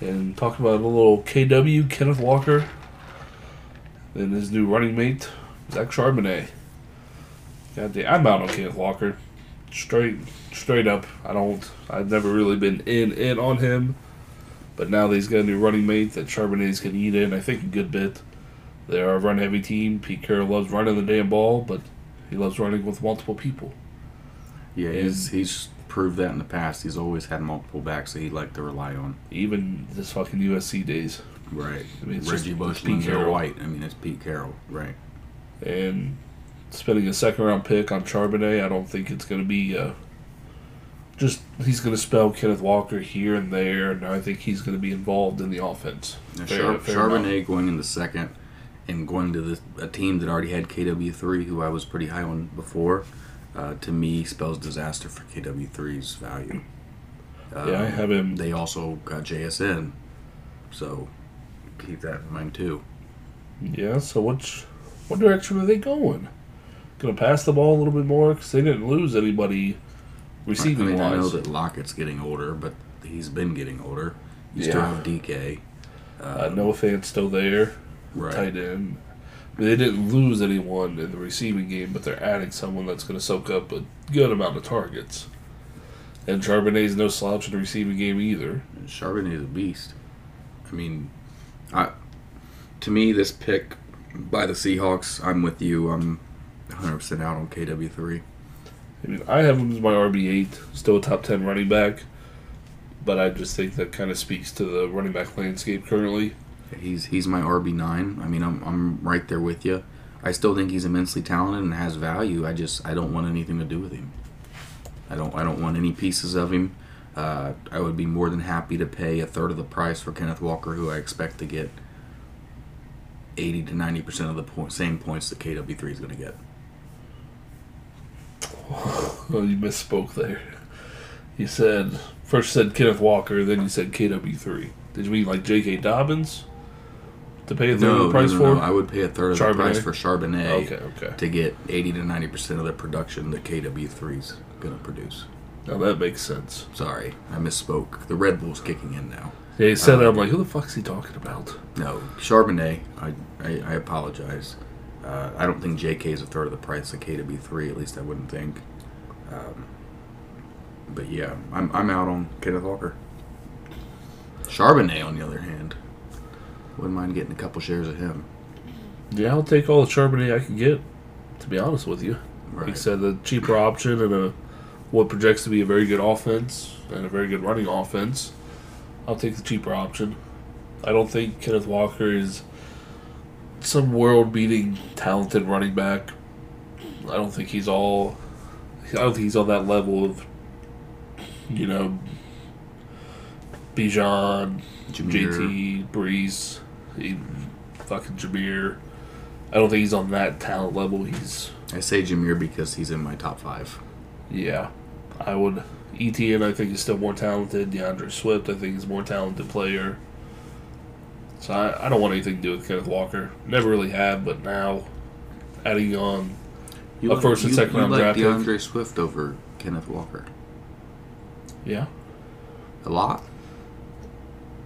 and talk about a little KW Kenneth Walker and his new running mate Zach Charbonnet. God damn, I'm out on Kenneth Walker, straight straight up. I don't. I've never really been in in on him, but now that he's got a new running mate that Charbonnet's gonna eat in, I think a good bit. They are a run heavy team. Pete Carroll loves running the damn ball, but he loves running with multiple people. Yeah, he's he's proved that in the past. He's always had multiple backs that he'd like to rely on. Even this fucking USC days. Right. I mean, it's Reggie Bush, Pete Pete Carroll. White. I mean, it's Pete Carroll. Right. And spending a second round pick on Charbonnet, I don't think it's going to be uh, just he's going to spell Kenneth Walker here and there, and I think he's going to be involved in the offense. Now, Fair- Char- fair Charbonnet amount. going in the second and going to the, a team that already had KW3, who I was pretty high on before, uh, to me spells disaster for KW3's value. Um, Yeah, I have him. They also got JSN, so keep that in mind too. Yeah. So which what direction are they going? Going to pass the ball a little bit more because they didn't lose anybody I receiving mean, I know that Lockett's getting older, but he's been getting older. You still have DK. Uh, Noah Fant's still there. Right. tight end. They didn't lose anyone in the receiving game, but they're adding someone that's going to soak up a good amount of targets. And Charbonnet's no slouch in the receiving game either. Charbonnet is a beast. I mean, I to me this pick by the Seahawks, I'm with you. I'm 100% out on KW3. I mean, I have him as my RB8, still a top 10 running back, but I just think that kind of speaks to the running back landscape currently. He's he's my RB9. I mean, I'm I'm right there with you. I still think he's immensely talented and has value. I just I don't want anything to do with him. I don't I don't want any pieces of him. Uh, I would be more than happy to pay a third of the price for Kenneth Walker, who I expect to get 80 to 90 percent of the point, same points that KW3 is going to get. [sighs] Well, you misspoke there. You said, first said Kenneth Walker, then you said KW3. Did you mean like J.K. Dobbins? To pay a third of No, the price no, for? no, no. I would pay a third of the price for Charbonnet Okay, okay. to get 80 to 90 percent of the production that KW3 is going to produce. Now that makes sense. Sorry, I misspoke. The Red Bull's kicking in now. Yeah, he said Uh, that. I'm like, who the fuck's he talking about? No, Charbonnet. I I, I apologize. Uh, I don't think JK is a third of the price of KW3. At least I wouldn't think. Um, but yeah, I'm I'm out on Kenneth Walker. Charbonnet, on the other hand, wouldn't mind getting a couple shares of him. Yeah, I'll take all the Charbonnet I can get. To be honest with you, Right. said, the cheaper option and a what projects to be a very good offense and a very good running offense. I'll take the cheaper option. I don't think Kenneth Walker is some world-beating talented running back. I don't think he's all. I don't think he's on that level of, you know, Bijan, Jahmyr. JT, Breece, he, fucking Jahmyr. I don't think he's on that talent level. He's I say Jahmyr because he's in my top five. yeah. I would ETN. I think is still more talented. DeAndre Swift. I think is more talented player. So I, I don't want anything to do with Kenneth Walker. Never really had, but now adding on You A first and second you round like draft pick. DeAndre Swift over Kenneth Walker yeah, a lot,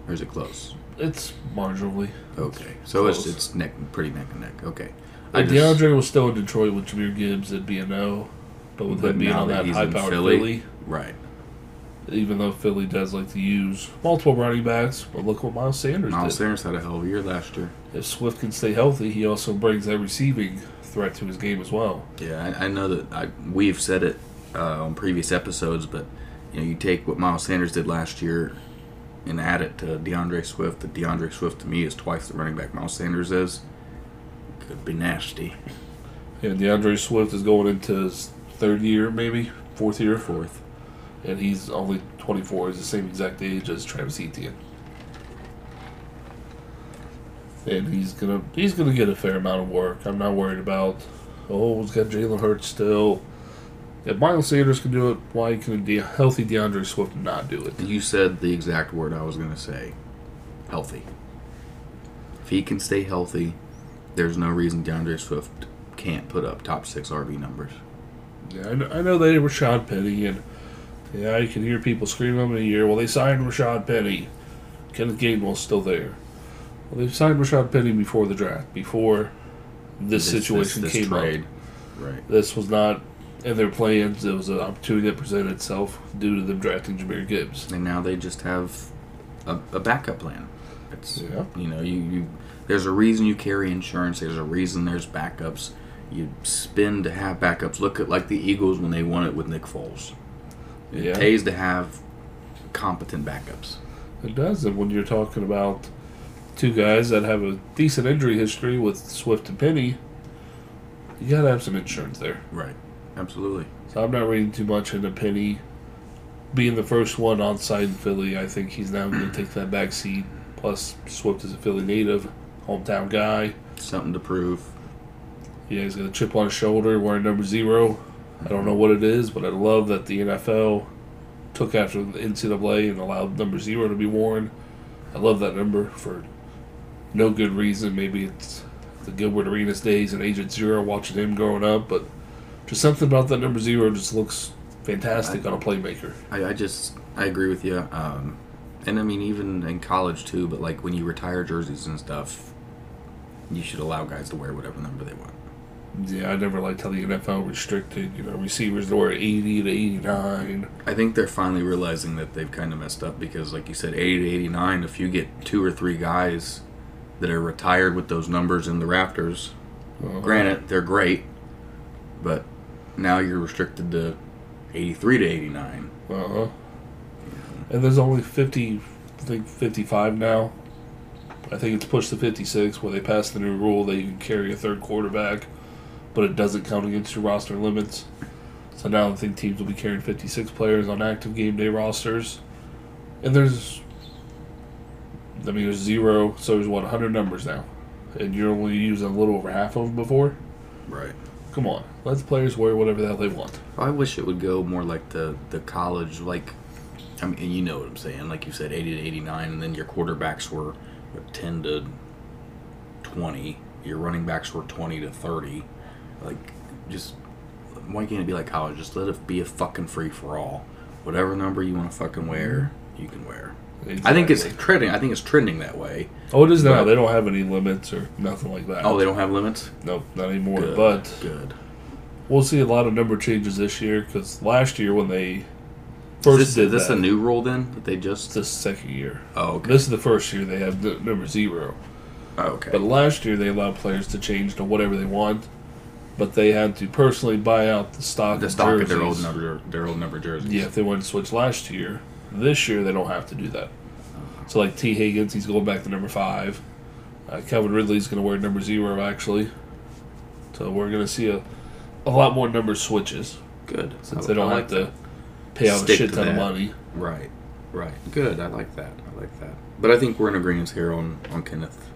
or is it close? It's marginally. Okay, so it's Close. it's neck pretty neck and neck. Okay, I Like just- DeAndre was still in Detroit with Jahmyr Gibbs, it'd be a no. But with But him being now on that that he's in high powered Philly- Philly, right. even though Philly does like to use multiple running backs, but look what Miles Sanders Miles did. Sanders had a hell of a year last year. If Swift can stay healthy, he also brings that receiving threat to his game as well. Yeah, I, I know that I, we've said it uh, on previous episodes, but you know, you take what Miles Sanders did last year and add it to DeAndre Swift. That DeAndre Swift to me is twice the running back Miles Sanders is. Could be nasty. And DeAndre Swift is going into his third year, maybe fourth year, Fourth. and he's only 24. He's the same exact age as Travis Etienne. And he's gonna he's gonna get a fair amount of work. I'm not worried about Oh, he's got Jalen Hurts still. If Miles Sanders can do it, why can a De- healthy DeAndre Swift not do it? You said the exact word I was going to say. Healthy. If he can stay healthy, there's no reason DeAndre Swift can't put up top six RB numbers. Yeah, I know, I know they Rashad Penny, and yeah, you can hear people screaming in a year. Well, they signed Rashad Penny. Kenneth Gainwell's still there. Well, they signed Rashad Penny before the draft, before this, situation this came trade. up. Right. This was not in their plans. It was an opportunity that presented itself due to them drafting Jahmyr Gibbs. And now they just have a, a backup plan. It's Yeah. you know you, you there's a reason you carry insurance. There's a reason there's backups. You spend to have backups. Look at like the Eagles when they won it with Nick Foles. It Yeah. pays to have competent backups. It does, and when you're talking about two guys that have a decent injury history with Swift and Penny, you gotta have some insurance there. Right. Absolutely. So I'm not reading too much into Penny being the first one on site in Philly. I think he's now going to take that back seat. Plus, Swift is a Philly native, hometown guy. Something to prove. Yeah, he's got a chip on his shoulder, wearing number zero. I don't know what it is, but I love that the NFL took after the NCAA and allowed number zero to be worn. I love that number for no good reason. Maybe it's the Gilbert Arenas days and Agent Zero, watching him growing up, but just something about that number zero just looks fantastic on a playmaker. I, I just I agree with you. Um, and I mean even in college too. But like when you retire jerseys and stuff, you should allow guys to wear whatever number they want. Yeah, I never liked how the NFL restricted, you know, receivers to wear 80 to 89. I think they're finally realizing that they've kind of messed up because, like you said, 80 to 89, if you get two or three guys that are retired with those numbers in the rafters, Uh-huh. granted, they're great, but now you're restricted to 83 to 89. Uh huh. And there's only 50, I think 55 now. I think it's pushed to 56 where they passed the new rule that you can carry a third quarterback, but it doesn't count against your roster limits. So now I think teams will be carrying 56 players on active game day rosters. And there's, I mean, there's zero, so there's what, 100 numbers now. And you're only using a little over half of them before? Right. Come on. Let the players wear whatever the hell they want. I wish it would go more like the, the college, like, I mean, you know what I'm saying. Like you said, 80 to 89, and then your quarterbacks were 10 to 20. Your running backs were 20 to 30. Like, just, why can't it be like college? Just let it be a fucking free for all. Whatever number you want to fucking wear, you can wear. I think it's trending. I think it's trending that way. Oh, it is now. They don't have any limits or nothing like that. Oh, they don't have limits. Nope, not anymore. Good. But good. We'll see a lot of number changes this year because last year when they Is first this, did is this that, a new rule then that they just? the second year. Oh, okay. This is the first year they have the number zero. Oh, okay. But last year they allowed players to change to whatever they want, but they had to personally buy out the stock. the of stock of their old number, their old number jerseys. Yeah, if they wanted to switch last year, this year they don't have to do that. So like Tee Higgins, he's going back to number five. Uh, Calvin Ridley's going to wear number zero actually. So we're going to see a, a lot more number switches Good. since I- they don't I have like to pay out a shit ton of money. Right. Right. Good. I like that. I like that. But I think we're in agreement here on on Kenneth.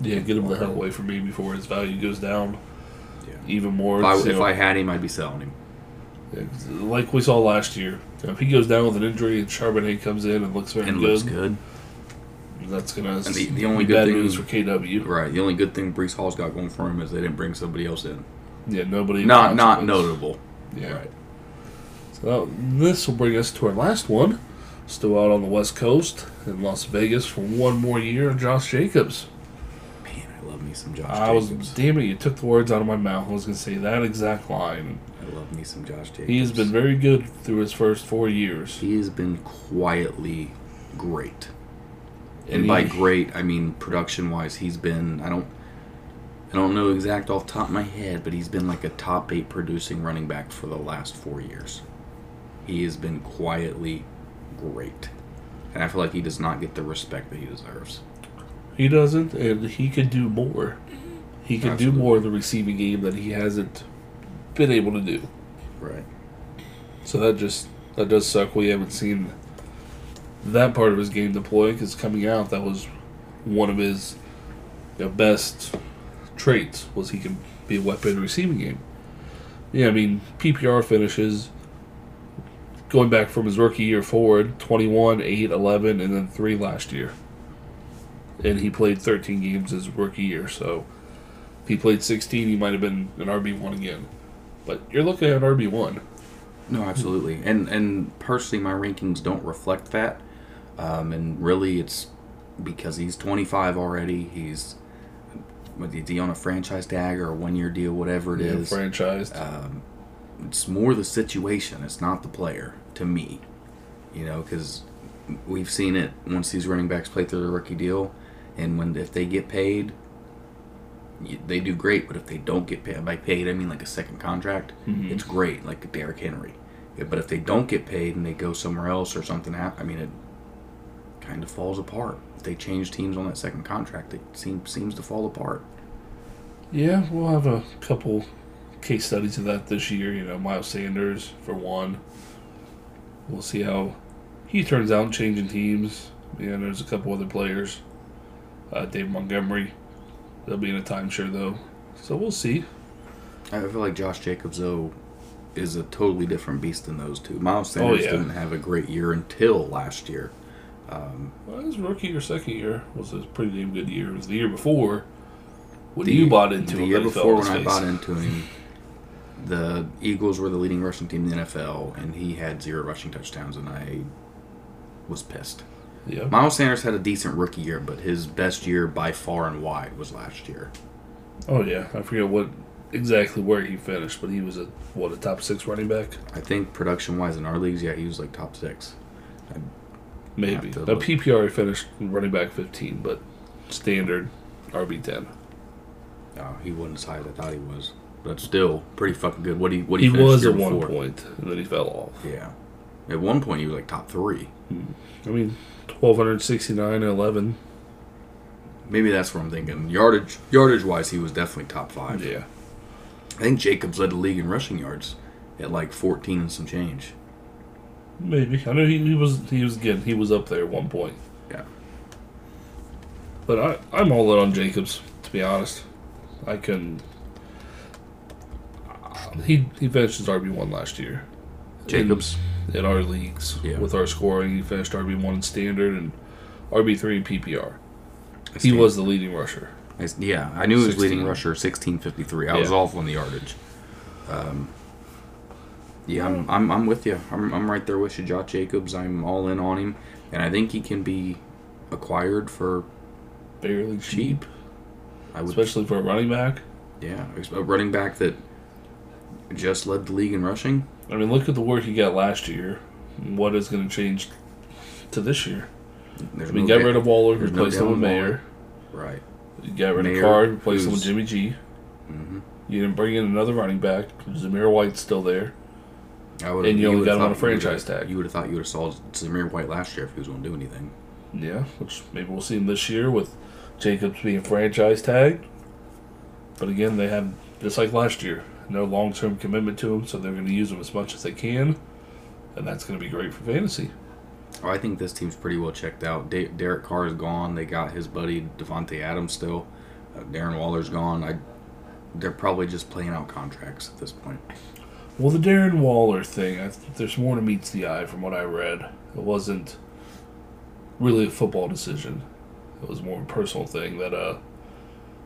Yeah, get him the hell away from me before his value goes down Yeah. even more. If I, if I had him, I'd be selling him. Uh, like we saw last year, if he goes down with an injury and Charbonnet comes in and looks very And good, looks good. that's gonna the- the only be good bad thing- news for KW. Right. The only good thing Breece Hall's got going for him is they didn't bring somebody else in. Yeah, nobody. Not not notable. Yeah. Right. So this will bring us to our last one. Still out on the West Coast in Las Vegas for one more year. Josh Jacobs. Man, I love me some Josh I was damn it, you took the words out of my mouth. I was gonna say that exact line. I love me some Josh Jacobs. He has been very good through his first four years. He has been quietly great. And, And by great, I mean production wise, he's been I don't I don't know exact off the top of my head, but he's been like a top eight producing running back for the last four years. He has been quietly great. And I feel like he does not get the respect that he deserves. He doesn't, and he could do more. He can Absolutely. do more in the receiving game that he hasn't been able to do. Right. So that just that does suck. We haven't seen that part of his game deploy because coming out, that was one of his you know, best traits was he can be a weapon receiving game. Yeah, I mean PPR finishes going back from his rookie year forward 21, 8, 11, and then 3 last year. And he played 13 games his rookie year, so if he played 16, he might have been an RB1 again. But you're looking at RB1. No, absolutely. And and personally, my rankings don't reflect that. Um, and really, it's because he's 25 already. He's is he on a franchise tag or a one year deal, whatever it Yeah, is. franchised. Um, it's more the situation. It's not the player to me. You know, because we've seen it once these running backs play through their rookie deal, and when if they get paid, they do great. But if they don't get paid, by paid I mean like a second contract, mm-hmm. it's great, like Derrick Henry. But if they don't get paid and they go somewhere else or something, I mean it kind of falls apart. They change teams on that second contract, it seems seems to fall apart. Yeah, we'll have a couple case studies of that this year. You know, Miles Sanders for one. We'll see how he turns out changing teams. Yeah, there's a couple other players. Uh, Dave Montgomery. They'll be in a timeshare though, so we'll see. I feel like Josh Jacobs though is a totally different beast than those two. Miles Sanders Oh, yeah. didn't have a great year until last year. Um, well, his rookie or second year was a pretty damn good year. It was the year before. When The- you bought into the him, year that he fell before when I bought into him, the Eagles were the leading rushing team in the NFL, and he had zero rushing touchdowns, and I was pissed. Yeah, Miles Sanders had a decent rookie year, but his best year by far and wide was last year. Oh yeah, I forget what exactly where he finished, but he was a what a top six running back, I think production wise in our leagues, yeah, he was like top six. Maybe. Now look. PPR he finished running back fifteen, but standard RB ten. Uh, he wasn't as high as I thought he was, but still pretty fucking good. What he what He he, was at one point, and then he fell off. Yeah, at one point he was like top three. I mean, twelve hundred sixty nine and eleven. Maybe that's what I'm thinking. Yardage yardage wise, he was definitely top five. Yeah, I think Jacobs led the league in rushing yards at like 14 and some change. Maybe. I know he, he was he was again he was up there at one point. Yeah. But I I'm all in on Jacobs to be honest. I can. He he finished his RB one last year. Jacobs. in our leagues Yeah. with our scoring. He finished RB one in standard and RB three in PPR. I He was the leading rusher. I s- yeah, I knew he was leading rusher 1653. I was Yeah. off on the yardage. Um, yeah, I'm, I'm, I'm with you. I'm, I'm right there with you, Josh Jacobs. I'm all in on him, and I think he can be acquired for Barely cheap, I would especially for a running back. yeah a running back that just led the league in rushing. I mean, look at the work he got last year. What is going to change to this year? There's I mean, no get rid of Waller, there's no replace him with Mayer. right. You got rid Mayer, of Carr, replace him with Jimmy G. Mhm. You didn't bring in another running back. Zamir White's still there. I would And you only would've got him on a you franchise tag. You would have thought you would have saw Zamir White last year if he was going to do anything. Yeah, which maybe we'll see him this year with Jacobs being franchise tagged. But again, they have just like last year, no long term commitment to him, so they're going to use him as much as they can, and that's going to be great for fantasy. Oh, I think this team's pretty well checked out. Da- Derek Carr is gone. They got his buddy Davante Adams still. Uh, Darren Waller's gone. I, they're probably just playing out contracts at this point. Well, the Darren Waller thing, I, there's more to meets the eye from what I read. It wasn't really a football decision. It was more a personal thing that, uh,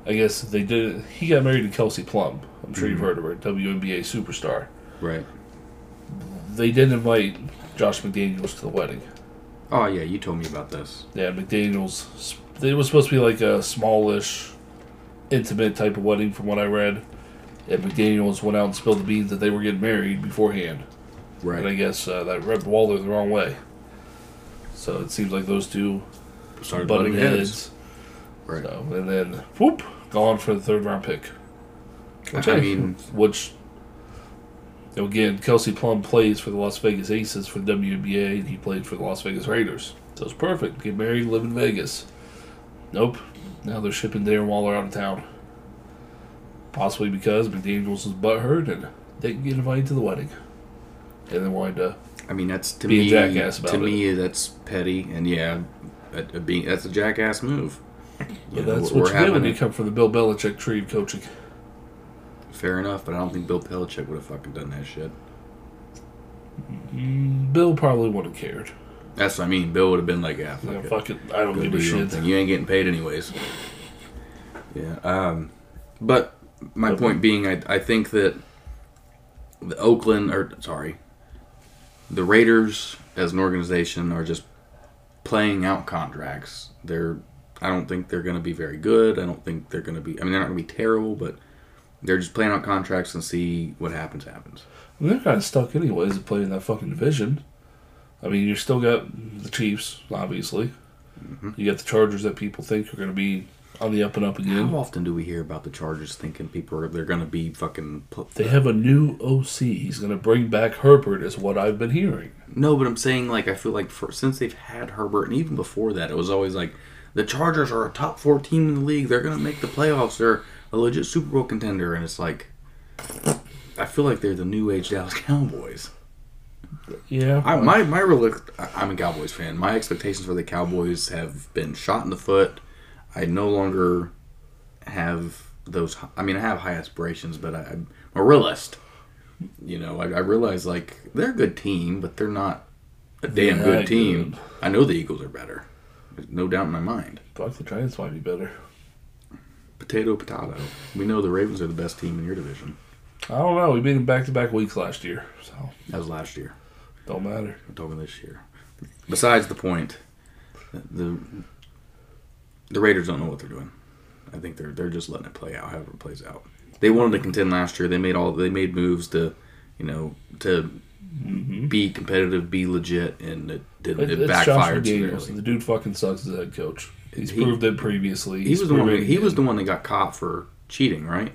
I guess they did. He got married to Kelsey Plum. I'm sure you've heard of her, WNBA superstar. Right. They did invite Josh McDaniels to the wedding. Oh yeah, you told me about this. Yeah, McDaniels. It was supposed to be like a smallish, intimate type of wedding, from what I read. And McDaniels went out and spilled the beans that they were getting married beforehand. Right. And I guess uh, that rubbed Waller the wrong way. So it seems like those two Started butted butting heads. heads. Right. So, and then whoop, gone for the third round pick. Which I I mean- which you know, again, Kelsey Plum plays for the Las Vegas Aces for the WNBA, and he played for the Las Vegas Raiders. So it's perfect. Get married, live in Vegas. Nope. Now they're shipping Darren Waller out of town. Possibly because McDaniels is butthurt and didn't get invited to the wedding. And then wanted to I mean, that's to Be a me. jackass about to it. me, that's petty, and yeah, a, a being that's a jackass move. You But know, that's we're what you get when having you it- come from the Bill Belichick tree of coaching. fair enough, but I don't think Bill Belichick would have fucking done that shit. Bill probably would have cared. That's what I mean. Bill would have been like, yeah, fuck Yeah, it. fuck it. I don't Go give do a your own shit. thing. You ain't getting paid anyways. [laughs] Yeah. Um, but my point being, I, I think that the Oakland, or sorry, the Raiders as an organization are just playing out contracts. They're, I don't think they're going to be very good. I don't think they're going to be. I mean, they're not going to be terrible, but they're just playing out contracts and see what happens. Happens. I mean, they're kind of stuck anyways to play in that fucking division. I mean, you still got the Chiefs, obviously. Mm-hmm. You got the Chargers that people think are going to be on the up and up again. How often do we hear about the Chargers thinking people are they're going to be fucking? They have a new OC. He's going to bring back Herbert, is what I've been hearing. No, but I'm saying like I feel like for since they've had Herbert, and even before that, it was always like the Chargers are a top four team in the league. They're gonna make the playoffs. They're a legit Super Bowl contender, and it's like I feel like they're the new age Dallas [laughs] Cowboys. Yeah. I, my my real I'm a Cowboys fan. My expectations for the Cowboys have been shot in the foot. I no longer have those. I mean, I have high aspirations, but I, I'm a realist. You know, I, I realize like they're a good team, but they're not a damn Yeah, good team. good. I know the Eagles are better. There's no doubt in my mind. Thought the Giants might be better. Potato, potato. We know the Ravens are the best team in your division. I don't know. We beat them back to back weeks last year, so That was last year. don't matter. I'm talking this year. Besides the point, the the Raiders don't know what they're doing. I think they're they're just letting it play out, however it plays out. They wanted to contend last year. They made all they made moves to, you know, to be competitive, be legit, and it didn't. It, It, backfired The dude fucking sucks as a head coach. He's He- proved it previously. He was the one. proven He was the one that got caught for cheating, right?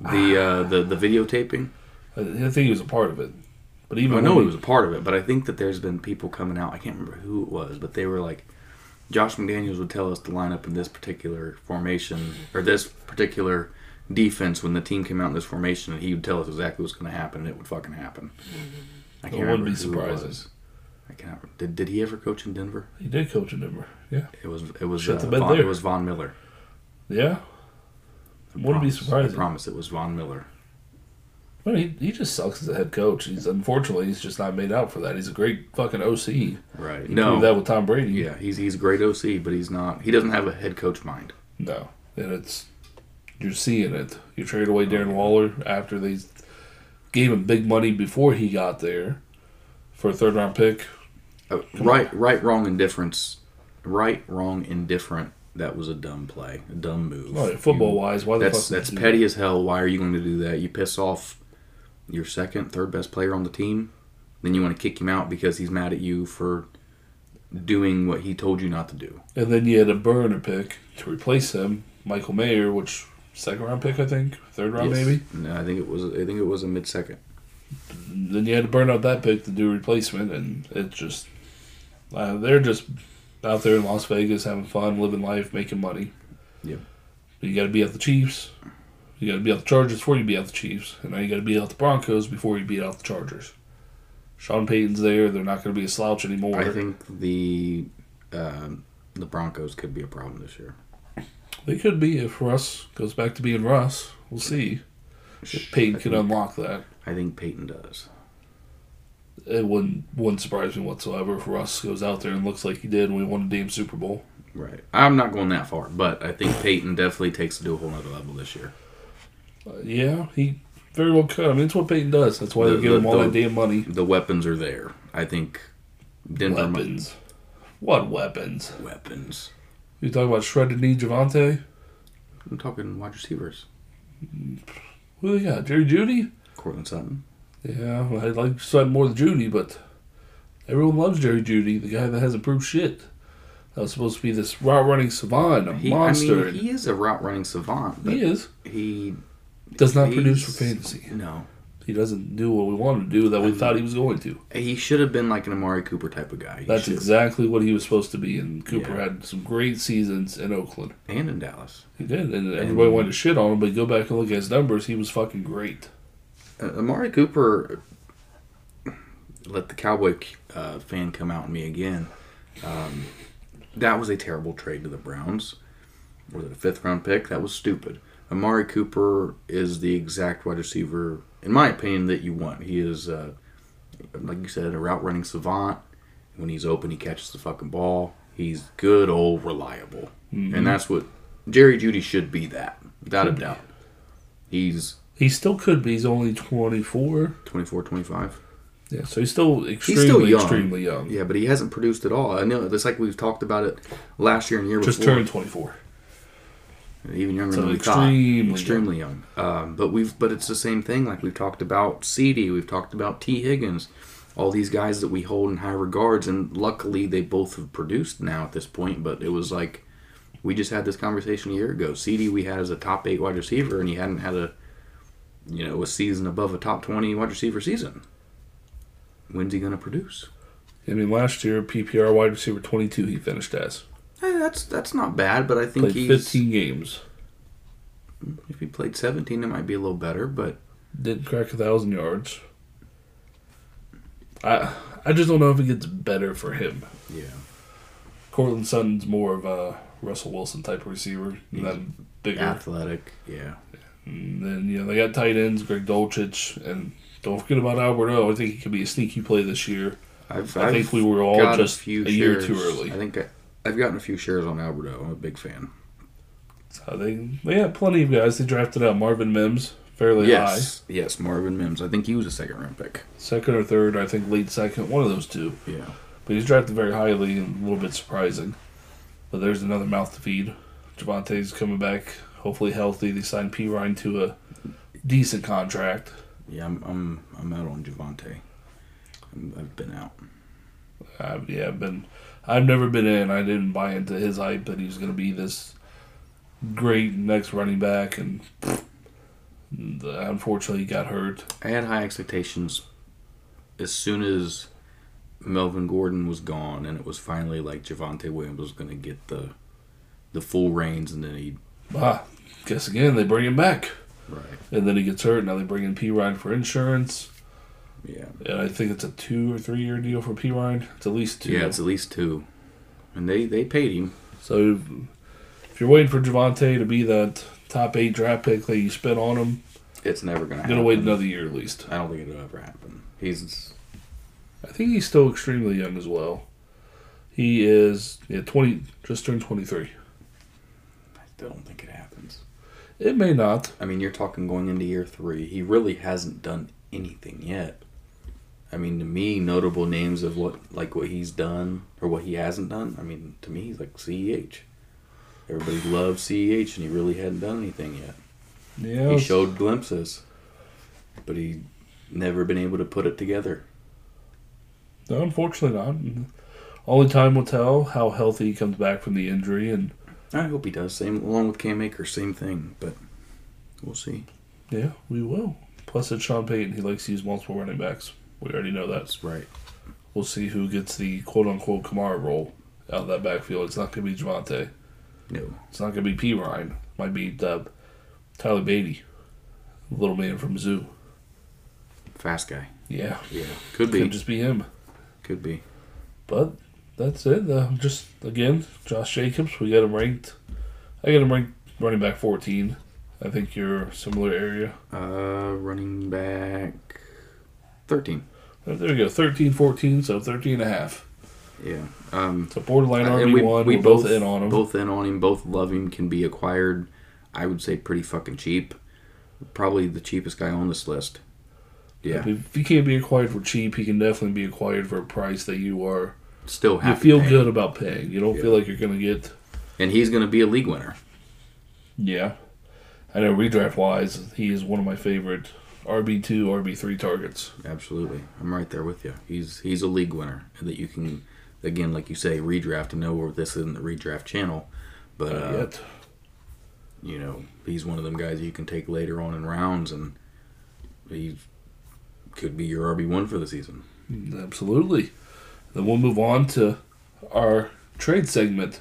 The uh, the the videotaping. I think he was a part of it. But even I know he was a part of it, but I think that there's been people coming out. I can't remember who it was, but they were like, Josh McDaniels would tell us to line up in this particular formation or this particular defense when the team came out in this formation, and he would tell us exactly what's going to happen, and it would fucking happen. I can't It remember wouldn't be who it was. I can't. Did, did he ever coach in Denver? he did coach in Denver. Yeah. It was it was uh, bed Von, there. it was Von Miller. Yeah. I Wouldn't be promise. surprising. I promise it was Von Miller. Well, he, he just sucks as a head coach. He's unfortunately he's just not made out for that. He's a great fucking OC. Right. He no. that with Tom Brady. Yeah, he's he's a great OC, but he's not. He doesn't have a head coach mind. No. And it's you're seeing it. You trade away Darren Waller after they gave him big money before he got there for a third round pick. Uh, right, right, wrong, indifference. Right, wrong, indifferent. That was a dumb play, a dumb move. Oh, football wise, why the That's that's you petty as hell. Why are you going to do that? You piss off your second, third best player on the team, then you want to kick him out because he's mad at you for doing what he told you not to do. And then you had to burn a burner pick to replace him, Michael Mayer, which second round pick I think, third round Yes. maybe. No, I think it was. I think it was a mid second. then you had to burn out that pick to do replacement, and it just uh, they're just out there in Las Vegas having fun, living life, making money. Yep. But you got to be at the Chiefs. You got to beat out the Chargers before you beat out the Chiefs, and now you got to beat out the Broncos before you beat out the Chargers. Sean Payton's there; they're not going to be a slouch anymore. I think the um, the Broncos could be a problem this year. they could be if Russ goes back to being Russ. We'll see if Payton I can unlock that. I think Payton does. It wouldn't wouldn't surprise me whatsoever if Russ goes out there and looks like he did when we won the damn Super Bowl. Right. I'm not going that far, but I think Payton definitely takes it to a whole nother level this year. Yeah, he very well could. I mean, it's what Payton does. That's why The- they give the- him all the- that damn money. The weapons are there. I think Denver might- weapons. What weapons? weapons. You talking about shredded knee Javonte? I'm talking wide receivers. Who they got? Jerry Jeudy? Courtland Sutton. Yeah, well, I'd like something more than Jeudy, but everyone loves Jerry Jeudy, the guy that hasn't proved shit. That was supposed to be this route running savant, a He, monster. I mean, he is a route running savant, he is. he Does not produce for fantasy. No, He doesn't do what we want him to do that we thought he was going to. he should have been like an Amari Cooper type of guy. He That's should- exactly what he was supposed to be, and Cooper Yeah. had some great seasons in Oakland. and in Dallas. He did, and everybody wanted to shit on him, but go back and look at his numbers, he was fucking great. Uh, Amari Cooper let the Cowboy uh, fan come out in me again. Um, that was a terrible trade to the Browns. Was it a fifth round pick? That was stupid. Amari Cooper is the exact wide receiver, in my opinion, that you want. He is, uh, like you said, a route running savant. When he's open, he catches the fucking ball. He's good, old, reliable, and that's what Jerry Jeudy should be. That without a doubt. He's He still could be. He's only 24. 24, 25. Yeah, so he's still extremely, still young. extremely young. Yeah, but he hasn't produced at all. I know it's like we've talked about it last year and year Just before. turned 24. Even younger So than we extremely thought. Extremely young. Um, but we've but it's the same thing. Like we've talked about CeeDee, we've talked about Tee Higgins, all these guys that we hold in high regards, and luckily they both have produced now at this point. But it was like we just had this conversation a year ago. CeeDee we had as a top eight wide receiver, and he hadn't had a you know a season above a top twenty wide receiver season. When's he gonna produce? I mean, last year, PPR wide receiver 22 he finished as. Eh, that's that's not bad, but I think Played he's 15 games. if he played seventeen, it might be a little better. But Didn't crack a 1,000 yards. I I just don't know if it gets better for him. yeah, Courtland Sutton's more of a Russell Wilson type of receiver. And then bigger. athletic, yeah. And then, you know, they got tight ends, Greg Dulcich, and don't forget about Alberto. I think he could be a sneaky play this year. I've, I I've think we were all got just a, year too early. I think I, I've gotten a few shares on Alberto. I'm a big fan. So they, they had plenty of guys. They drafted out Marvin Mims fairly yes, yes, Marvin Mims. I think he was a second round pick. Second or third, I think late second, one of those two. Yeah, But he's drafted very highly and a little bit surprising. But there's another mouth to feed. Javonte's coming back, hopefully healthy. They signed Perine to a decent contract. yeah. I'm I'm I'm out on Javonte. I've been out. Uh, yeah, I've been. I've never been in. I didn't buy into his hype that he was going to be this great next running back, and unfortunately, he got hurt. I had high expectations as soon as Melvin Gordon was gone, and it was finally like Javonte Williams was going to get the the full reins, and then he Ah, guess again they bring him back, right. and then he gets hurt. Now they bring in Perine for insurance, Yeah, and I think it's a two or three year deal for Perine. It's at least two. yeah. It's at least two, and they they paid him. So if you're waiting for Javonte to be that top eight draft pick that you spent on him, It's never going to you're happen. gonna wait another year at least. I don't think it'll ever happen. He's I think he's still extremely young as well. He is yeah, twenty, just turned twenty three. I still don't think it happens. It may not. I mean, you're talking going into year three. He really hasn't done anything yet. I mean, to me, notable names of what like what he's done or what he hasn't done. I mean, to me, he's like CEH. Everybody loves CEH, and he really hadn't done anything yet. Yeah, He showed glimpses, but he never been able to put it together. No, unfortunately not. Only time will tell how healthy he comes back from the injury, and I hope he does. Same along with Cam Akers, same thing. But we'll see. yeah, we will. Plus, it's Sean Payton. He likes to use multiple running backs. We already know that. That's right. We'll see who gets the quote unquote Kamara role out of that backfield. It's not going to be Javonte. No. It's not going to be Perine. Might be uh, Tyler Badie, little man from Zoo. Fast guy. Yeah, Yeah. Could be. could just be him. Could be. But that's it. Uh, just again, Josh Jacobs. We got him ranked. I got him ranked running back 14. I think you're a similar area. Uh, running back. 13. Uh, There we go. 13, 14, so 13 and a half. Yeah. Um, So borderline and RB1. We, are both, in on him. Both in on him. Both love him. Can be acquired. I would say pretty fucking cheap. Probably the cheapest guy on this list. Yeah. If he can't be acquired for cheap, he can definitely be acquired for a price that you are. Still You feel paying. good about paying. You don't Yeah. feel like you're going to get. And he's going to be a league winner. Yeah. I know redraft wise, he is one of my favorite RB2, RB3 targets. Absolutely. I'm right there with you. He's he's a league winner that you can again like you say redraft and know where this isn't the redraft channel. But Not uh, yet. you know, he's one of them guys you can take later on in rounds and he could be your RB1 for the season. Absolutely. Then we'll move on to our trade segment.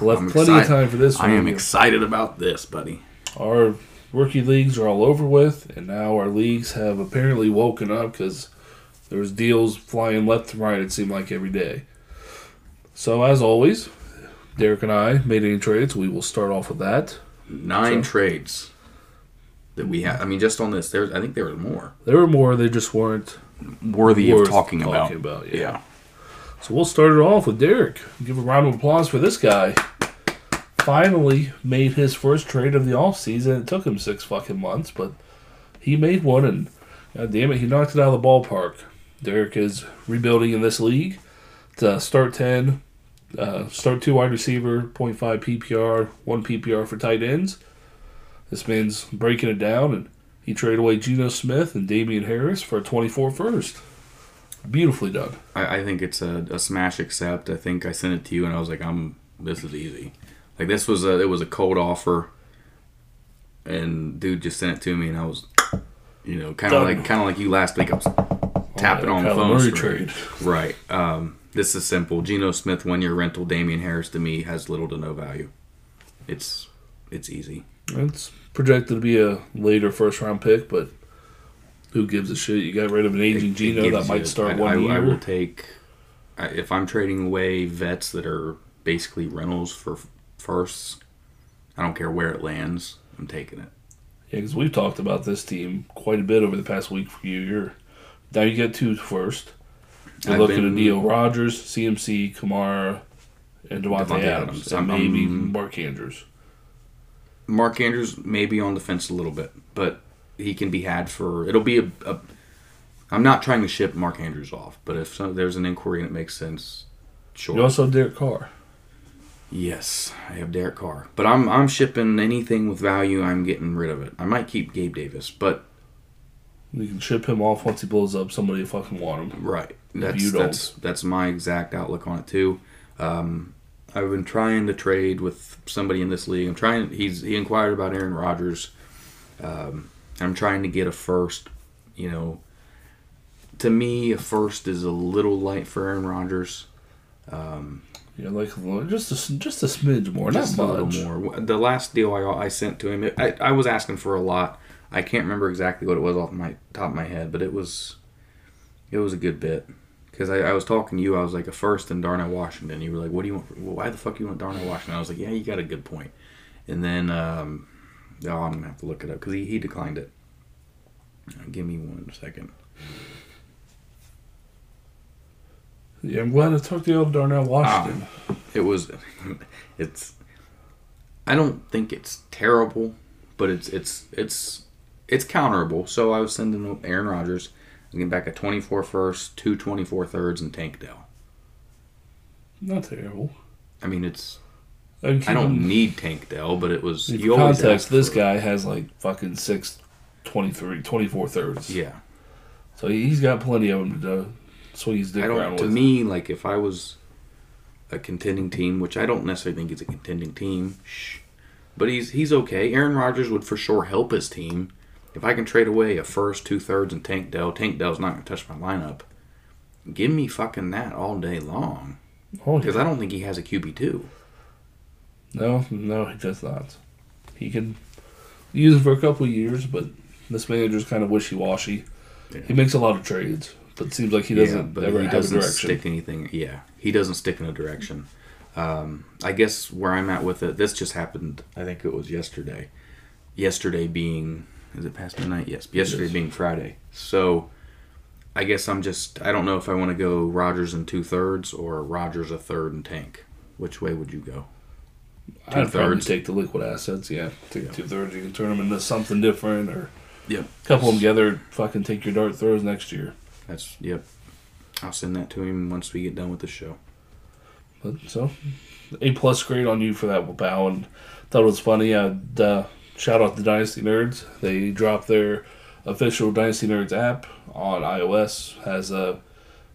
We'll have I'm plenty of excited. time for this I one. am excited about this, buddy. Our rookie leagues are all over with, and now our leagues have apparently woken up because there's deals flying left and right, it seemed like every day. So, as always, Derrik and I made any trades. We will start off with that. Nine So- trades. that we had. I mean, just on this, there's I think there were more There were more. They just weren't. worthy Worth of talking, talking about. about, yeah. So we'll start it off with Derrik. Give a round of applause for this guy. Finally made his first trade of the offseason. It took him six fucking months, but he made one, and god damn it, he knocked it out of the ballpark. Derrik is rebuilding in this league. To start 10, uh, start 2 wide receiver, 0.5 PPR, 1 PPR for tight ends. This man's breaking it down, and he traded away Geno Smith and Damien Harris for a 24 first. Beautifully done. I, I think it's a, a smash accept. I think I sent it to you, and I was like, "I'm this is easy." Like this was a it was a cold offer, and dude just sent it to me, and I was, you know, kind of like kind of like you last week. I was tapping on the phone. Screen. trade. Right. Um, this is simple. Geno Smith, one year rental. Damien Harris to me has little to no value. It's it's easy. It's projected to be a later first round pick, but who gives a shit? You got rid of an aging It- Geno that might start I, one I, year. I will take if I'm trading away vets that are basically rentals for firsts. I don't care where it lands. I'm taking it. Yeah, because we've talked about this team quite a bit over the past week for you. You're, now you get two first. You're I've looking been- at Neil Rogers, CMC, Kamara, and Davante, Davante Adams, Adams. and I'm- maybe Mark Andrews. Mark Andrews may be on the fence a little bit, but he can be had for. It'll be a. a I'm not trying to ship Mark Andrews off, but if so, there's an inquiry and it makes sense, sure. You also have Derek Carr. Yes, I have Derek Carr, but I'm I'm shipping anything with value. I'm getting rid of it. I might keep Gabe Davis, but You can ship him off once he blows up. Somebody fucking want him. right, that's that's that's my exact outlook on it too. Um, I've been trying to trade with somebody in this league. I'm trying. He's he inquired about Aaron Rodgers. Um, I'm trying to get a first. You know, to me, a first is a little light for Aaron Rodgers. Yeah, like a just a, just a smidge more, just not a little more. The last deal I, I sent to him, I, I was asking for a lot. I can't remember exactly what it was off my top of my head, but it was it was a good bit. Because I, I was talking to you, I was like a first in Darnell Washington. You were like, "What do you want? For, well, why the fuck you want Darnell Washington?" I was like, "Yeah, you got a good point." And then, um, oh, I'm gonna have to look it up because he, he declined it. Give me one second. Yeah, I'm glad I talked to you about Darnell Washington. Ah, it was, [laughs] it's. I don't think it's terrible, but it's it's it's it's counterable. So I was sending Aaron Rodgers, I'm getting back a 24 first, two 24 thirds, and Tank Dell. Not terrible. I mean, it's I don't need Tank Dell, but it was you context, this guy has like fucking six, 23, 24 thirds. Yeah, So he's got plenty of them to swing dick I don't. To with. me, like if I was a contending team, which I don't necessarily think he's a contending team, shh, but he's he's okay. Aaron Rodgers would for sure help his team. If I can trade away a first, two thirds, and Tank Dell, Tank Dell's not going to touch my lineup. Give me fucking that all day long oh, because I don't think he has a QB two. no, no, he does not. He can use it for a couple years, but this manager's kind of wishy washy. Yeah. He makes a lot of trades, but it seems like he doesn't Yeah, but he doesn't stick anything. Yeah, he doesn't stick in a direction. Um, I guess where I'm at with it, this just happened. I think it was yesterday. Yesterday being, is it past midnight? Yes. Yesterday is. being Friday. So, I guess I'm just. I don't know if I want to go Rodgers and two thirds or Rodgers a third and tank. Which way would you go? I'd two-thirds. take the liquid assets. Yeah, take Yeah. two thirds. You can turn them into something different, or yeah, couple them together. Fucking take your dart throws next year. That's yep. I'll send that to him once we get done with the show. But so, a plus grade on you for that, bow, And thought it was funny. Uh, the, shout out to Dynasty Nerds. They dropped their official Dynasty Nerds app on iOS. Has uh,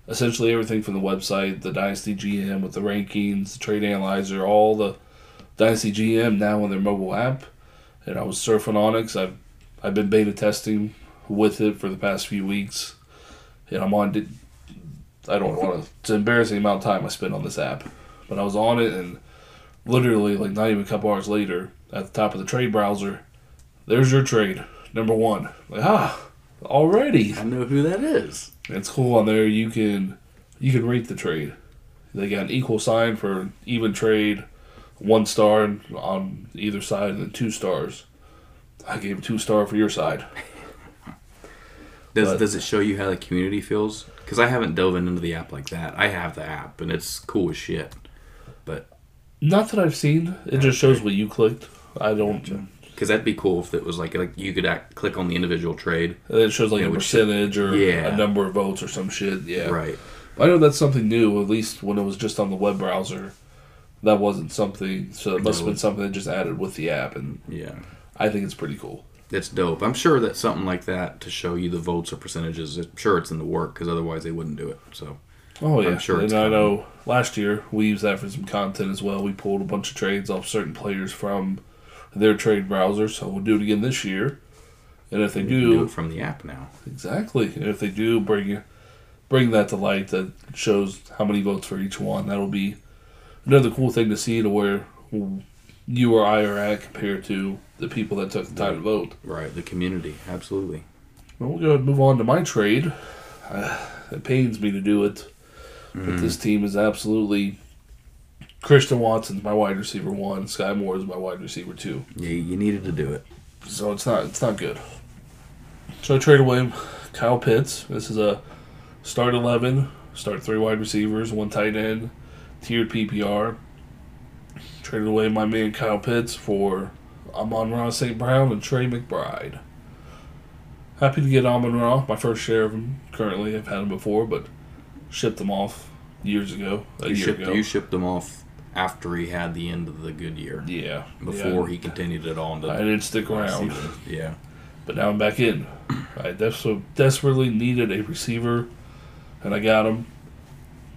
essentially everything from the website, the Dynasty GM with the rankings, the trade analyzer, all the Dynasty GM now on their mobile app. And I was surfing on it because I've I've been beta testing with it for the past few weeks, and I'm on. it. I don't want to. It's an embarrassing amount of time I spent on this app, but I was on it and literally like not even a couple hours later, at the top of the trade browser, there's your trade number one. Like ah, already. I know who that is. It's cool on there. You can you can rate the trade. They got an equal sign for even trade, one star on either side, and then two stars. I gave two star for your side. Does But- does it show you how the community feels? Because I haven't dove into the app like that. I have the app and it's cool as shit. But Not that I've seen. It just shows what you clicked. I don't. because that'd be cool if it was like like you could act, click on the individual trade. And It shows like Yeah, a percentage or Yeah. a number of votes or some shit. Yeah. Right. I know that's something new. At least when it was just on the web browser, that wasn't something. So it must have been something that just added with the app, and Yeah. I think it's pretty cool. That's dope. I'm sure that something like that to show you the votes or percentages. I'm sure it's in the work because otherwise they wouldn't do it. So Oh yeah, I'm sure and it's I know last year we used that for some content as well. We pulled a bunch of trades off certain players from their trade browser, so we'll do it again this year. And if they do, do it from the app now. exactly, and if they do bring bring that to light, that shows how many votes for each one. That'll be another cool thing to see to where you or I are at compared to the people that took the time to vote. Right. The community. Absolutely. Well, we'll go ahead and move on to my trade. Uh, it pains me to do it, but this team is absolutely. Christian Watson's my wide receiver one. Sky Moore is my wide receiver two. Yeah, you needed to do it. So it's not it's not good. So I trade away Kyle Pitts. This is a start eleven, start three wide receivers, one tight end, tiered PPR. Traded away my man Kyle Pitts for Amon Ra St. Brown and Trey McBride. Happy to get Amon Ra, my first share of him currently. I've had him before, but shipped them off years ago, a You year shipped, ago. you shipped them off after he had the end of the good year. yeah, Before yeah. he continued it on to I didn't stick around. Yeah. But now I'm back in. [clears throat] I des- desperately needed a receiver, and I got him.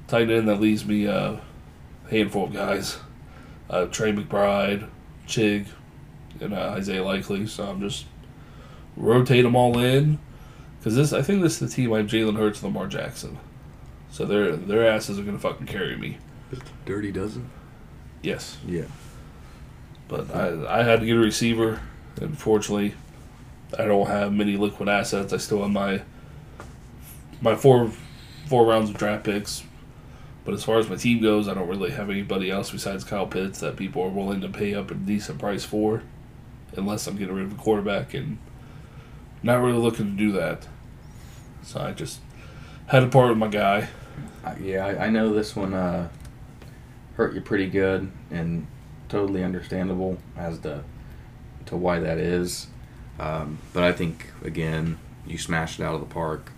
Tight end that leaves me a handful of guys: uh, Trey McBride, Chig, and uh, Isaiah Likely. So I'm just rotate them all in because this. I think this is the team. I have Jalen Hurts, and Lamar Jackson. So their their asses are gonna fucking carry me. Dirty dozen? Yes, Yeah. but I I had to get a receiver. Unfortunately, I don't have many liquid assets. I still have my my four four rounds of draft picks. But as far as my team goes, I don't really have anybody else besides Kyle Pitts that people are willing to pay up a decent price for, unless I'm getting rid of a quarterback, and not really looking to do that. So I just had to part with my guy. Yeah, I, I know this one uh, hurt you pretty good and totally understandable as to to why that is. Um, but I think again, you smashed it out of the park.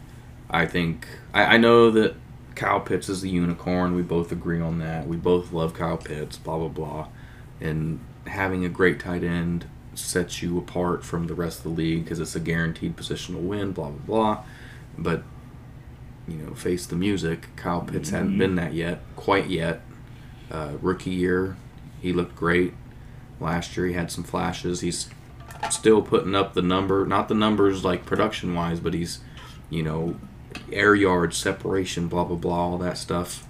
I think I, I know that Kyle Pitts is the unicorn. We both agree on that. We both love Kyle Pitts. Blah blah blah. And having a great tight end sets you apart from the rest of the league because it's a guaranteed positional win. Blah blah blah. But you know, face the music. Kyle Pitts hadn't been that yet, quite yet. Uh, rookie year, he looked great. Last year, he had some flashes. He's still putting up the number, not the numbers like production wise, but he's, you know, air yard separation, blah blah blah, all that stuff.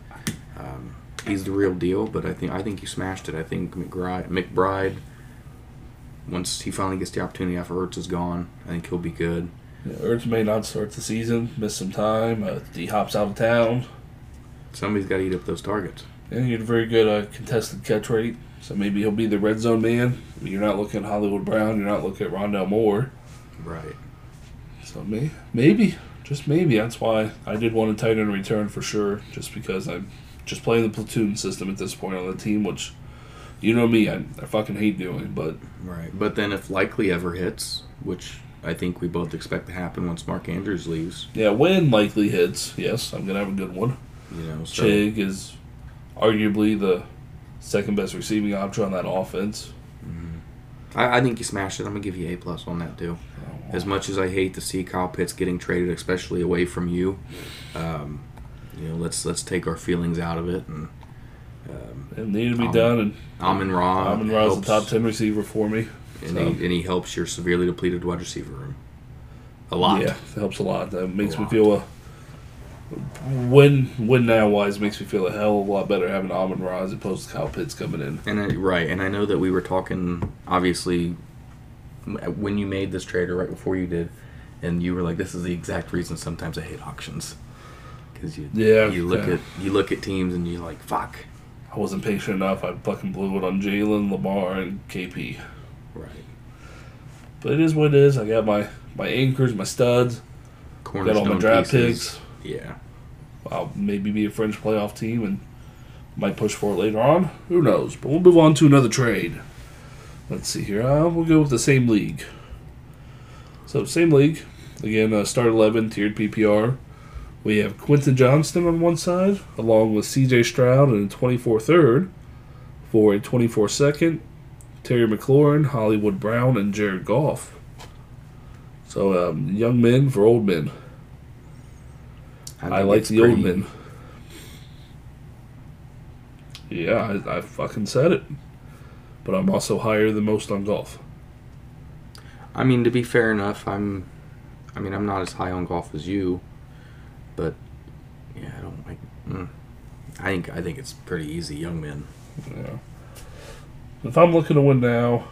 Um, he's the real deal. But I think I think you smashed it. I think McBride, McBride, once he finally gets the opportunity after Ertz is gone, I think he'll be good. Yeah, Ertz may not start the season, miss some time. Uh, he hops out of town. Somebody's got to eat up those targets. And he had a very good uh, contested catch rate, so maybe he'll be the red zone man. You're not looking at Hollywood Brown. You're not looking at Rondell Moore. Right. So may, maybe, just maybe. That's why I did want a tight end return for sure, just because I'm just playing the platoon system at this point on the team, which, you know me, I, I fucking hate doing. But Right. But then if likely ever hits, which I think we both expect to happen once Mark Andrews leaves, yeah, when likely hits, yes, I'm gonna have a good one. you know, so Chig is arguably the second best receiving option on that offense. Mm-hmm. I, I think you smashed it. I'm gonna give you A plus on that too. As much as I hate to see Kyle Pitts getting traded, especially away from you, um, you know, let's let's take our feelings out of it. And It needed to be Um, done, and Amon Ra, Amon Ra's the helps, top ten receiver for me. and, so. he, and he helps your severely depleted wide receiver room a lot. Yeah, it helps a lot. That makes me lot. feel a win win now wise makes me feel a hell of a lot better having Amon Ra as opposed to Kyle Pitts coming in. And I, right, and I know that we were talking obviously when you made this trade or right before you did, and you were like, "This is the exact reason sometimes I hate auctions." Because you Yeah, you look yeah. at you look at teams and you're like, "Fuck." I wasn't patient enough. I fucking blew it on Jalen, Lamar, and KP. Right. But it is what it is. I got my my anchors, my studs, got all my draft pieces. picks. Yeah. I'll maybe be a French playoff team and might push for it later on. Who knows? But we'll move on to another trade. Let's see here. Uh, we'll go with the same league. So same league. Again, uh, start eleven tiered PPR. We have Quentin Johnston on one side, along with C.J. Stroud and 24 third for a 24 second. Terry McLaurin, Hollywood Brown, and Jared Goff. So um, young men for old men. I, think like the old men. Yeah, I, I fucking said it. But I'm also higher than most on Goff. I mean, to be fair enough, I'm. I mean, I'm not as high on Goff as you, but yeah, I don't like. Mm, I think I think it's pretty easy, young men. Yeah. If I'm looking to win now,